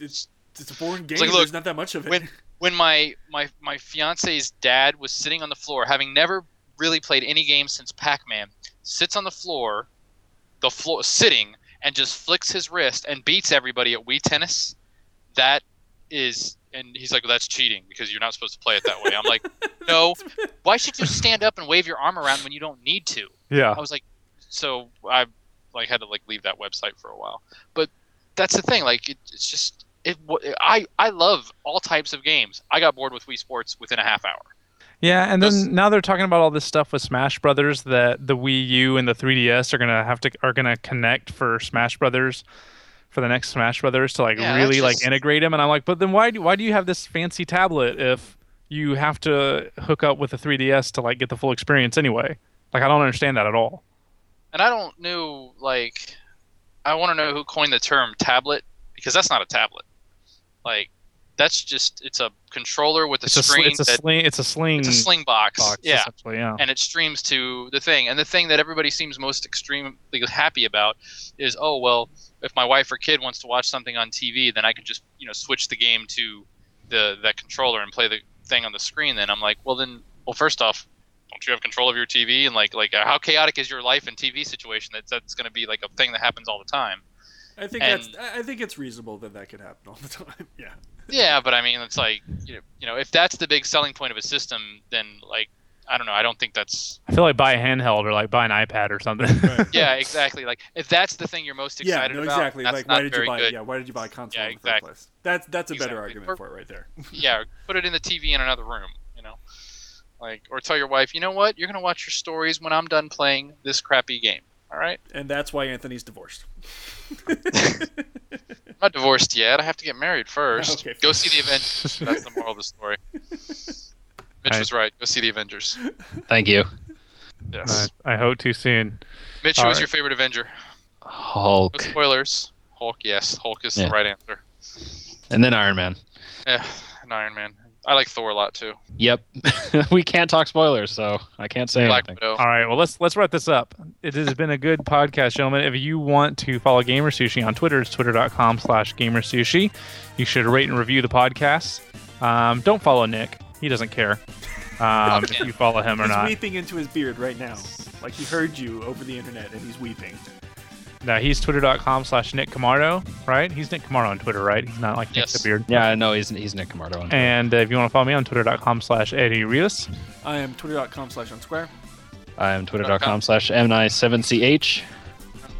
Speaker 3: it's it's a boring game.
Speaker 5: like, look,
Speaker 3: There's not that much of it.
Speaker 5: when <laughs> when my my my fiance's dad was sitting on the floor, having never really played any game since Pac-Man, sits on the floor, the floor sitting, and just flicks his wrist and beats everybody at Wii Tennis. That is, and he's like, well, "That's cheating because you're not supposed to play it that way." I'm like, <laughs> "No, why should you stand up and wave your arm around when you don't need to?"
Speaker 2: yeah.
Speaker 5: I was like, so I like had to like leave that website for a while. But that's the thing. Like it, it's just it. I I love all types of games. I got bored with Wii Sports within a half hour.
Speaker 2: Yeah, and then now they're talking about all this stuff with Smash Brothers that the Wii U and the 3DS are gonna have to are gonna connect for Smash Brothers for the next Smash Brothers to like
Speaker 5: Yeah,
Speaker 2: really
Speaker 5: that's
Speaker 2: like integrate them. And I'm like, but then why do why do you have this fancy tablet if you have to hook up with a 3DS to like get the full experience anyway? Like I don't understand that at all.
Speaker 5: And I don't know like I want to know who coined the term tablet because that's not a tablet. Like that's just it's a controller with a
Speaker 2: It's a sl-
Speaker 5: screen
Speaker 2: it's a sling it's a sling
Speaker 5: it's a sling box.
Speaker 2: box
Speaker 5: yeah.
Speaker 2: yeah.
Speaker 5: and it streams to the thing. And the thing that everybody seems most extremely happy about is, oh well, if my wife or kid wants to watch something on TV, then I can just you know switch the game to the that controller and play the thing on the screen. Then I'm like, well then, well first off, don't you have control of your TV? And like like how chaotic is your life and TV situation? That's that's going to be like a thing that happens all the time.
Speaker 3: I think
Speaker 5: and-
Speaker 3: that's I I think it's reasonable that that could happen all the <laughs> time. Yeah.
Speaker 5: Yeah, but I mean, it's like you know, you know, if that's the big selling point of a system, then like I don't know, I don't think that's
Speaker 2: I feel like buy a handheld or like buy an iPad or something.
Speaker 3: Right. <laughs>
Speaker 5: yeah, exactly. Like if that's the thing you're most
Speaker 3: Yeah,
Speaker 5: excited
Speaker 3: no,
Speaker 5: about,
Speaker 3: exactly.
Speaker 5: that's
Speaker 3: Like,
Speaker 5: not
Speaker 3: why did you buy?
Speaker 5: good.
Speaker 3: Yeah, why did you buy a console
Speaker 5: Yeah,
Speaker 3: in the
Speaker 5: exactly.
Speaker 3: first place? That's that's a better argument
Speaker 5: Or-
Speaker 3: for it right there. <laughs>
Speaker 5: yeah, put it in the TV in another room, you know, like or tell your wife, you know what, you're gonna watch your stories when I'm done playing this crappy game. All right,
Speaker 3: And that's why Anthony's divorced. <laughs>
Speaker 5: I'm not divorced yet. I have to get married first.
Speaker 3: Okay,
Speaker 5: Go
Speaker 3: fine.
Speaker 5: see the Avengers. That's the moral of the story. <laughs> Mitch
Speaker 2: I-
Speaker 5: was right. Go see the Avengers.
Speaker 4: Thank you.
Speaker 5: Yes.
Speaker 2: I, I hope too soon.
Speaker 5: Mitch, who
Speaker 2: All
Speaker 5: was
Speaker 2: right.
Speaker 5: your favorite Avenger? No
Speaker 4: Hulk.
Speaker 5: spoilers. Hulk, yes. Hulk is
Speaker 4: Yeah.
Speaker 5: the right answer.
Speaker 4: And then Iron Man.
Speaker 5: Yeah, and Iron Man. I like Thor a lot too.
Speaker 4: Yep. <laughs> we can't talk spoilers, so I can't say
Speaker 5: Black
Speaker 4: anything.
Speaker 5: Widow.
Speaker 2: All right, well let's let's wrap this up. It has been a good <laughs> podcast, gentlemen. If you want to follow GamerSushi on Twitter, it's twitter.com slash GamerSushi. You should rate and review the podcast. Um, don't follow Nick. He doesn't care um, if you follow him or
Speaker 3: he's
Speaker 2: not.
Speaker 3: weeping into his beard right now. Like he heard you over the internet and he's weeping.
Speaker 2: No, he's twitter.com slash Nick Camardo, right? He's Nick Camardo on Twitter, right? He's not like Nick
Speaker 5: Yes.
Speaker 2: the Beard.
Speaker 4: Yeah, no, he's he's Nick Camardo. on Twitter.
Speaker 2: And uh, if you want to follow me on twitter.com slash Eddie Rios,
Speaker 3: I am twitter.com slash unsquare.
Speaker 4: I am twitter.com slash m97ch.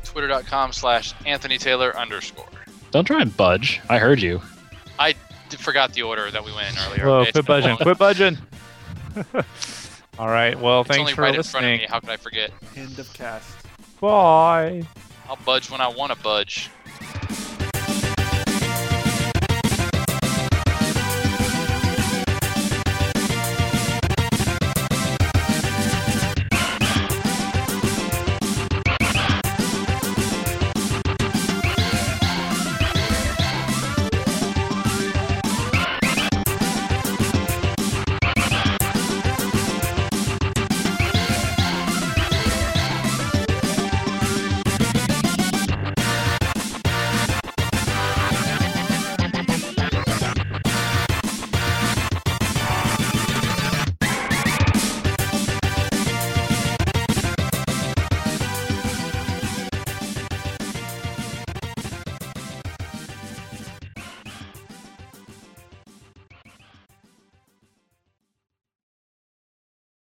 Speaker 5: Twitter.com slash Anthony Taylor underscore.
Speaker 4: Don't try and budge. I heard you.
Speaker 5: I d- forgot the order that we went in earlier.
Speaker 2: Whoa,
Speaker 5: It's
Speaker 2: quit
Speaker 5: been
Speaker 2: budging, quit budging. <laughs> All right. Well,
Speaker 5: It's
Speaker 2: thanks
Speaker 5: only
Speaker 2: for
Speaker 5: right in front of
Speaker 2: listening.
Speaker 5: me. How could I forget?
Speaker 3: End of cast.
Speaker 2: Bye.
Speaker 5: I'll budge when I want to budge.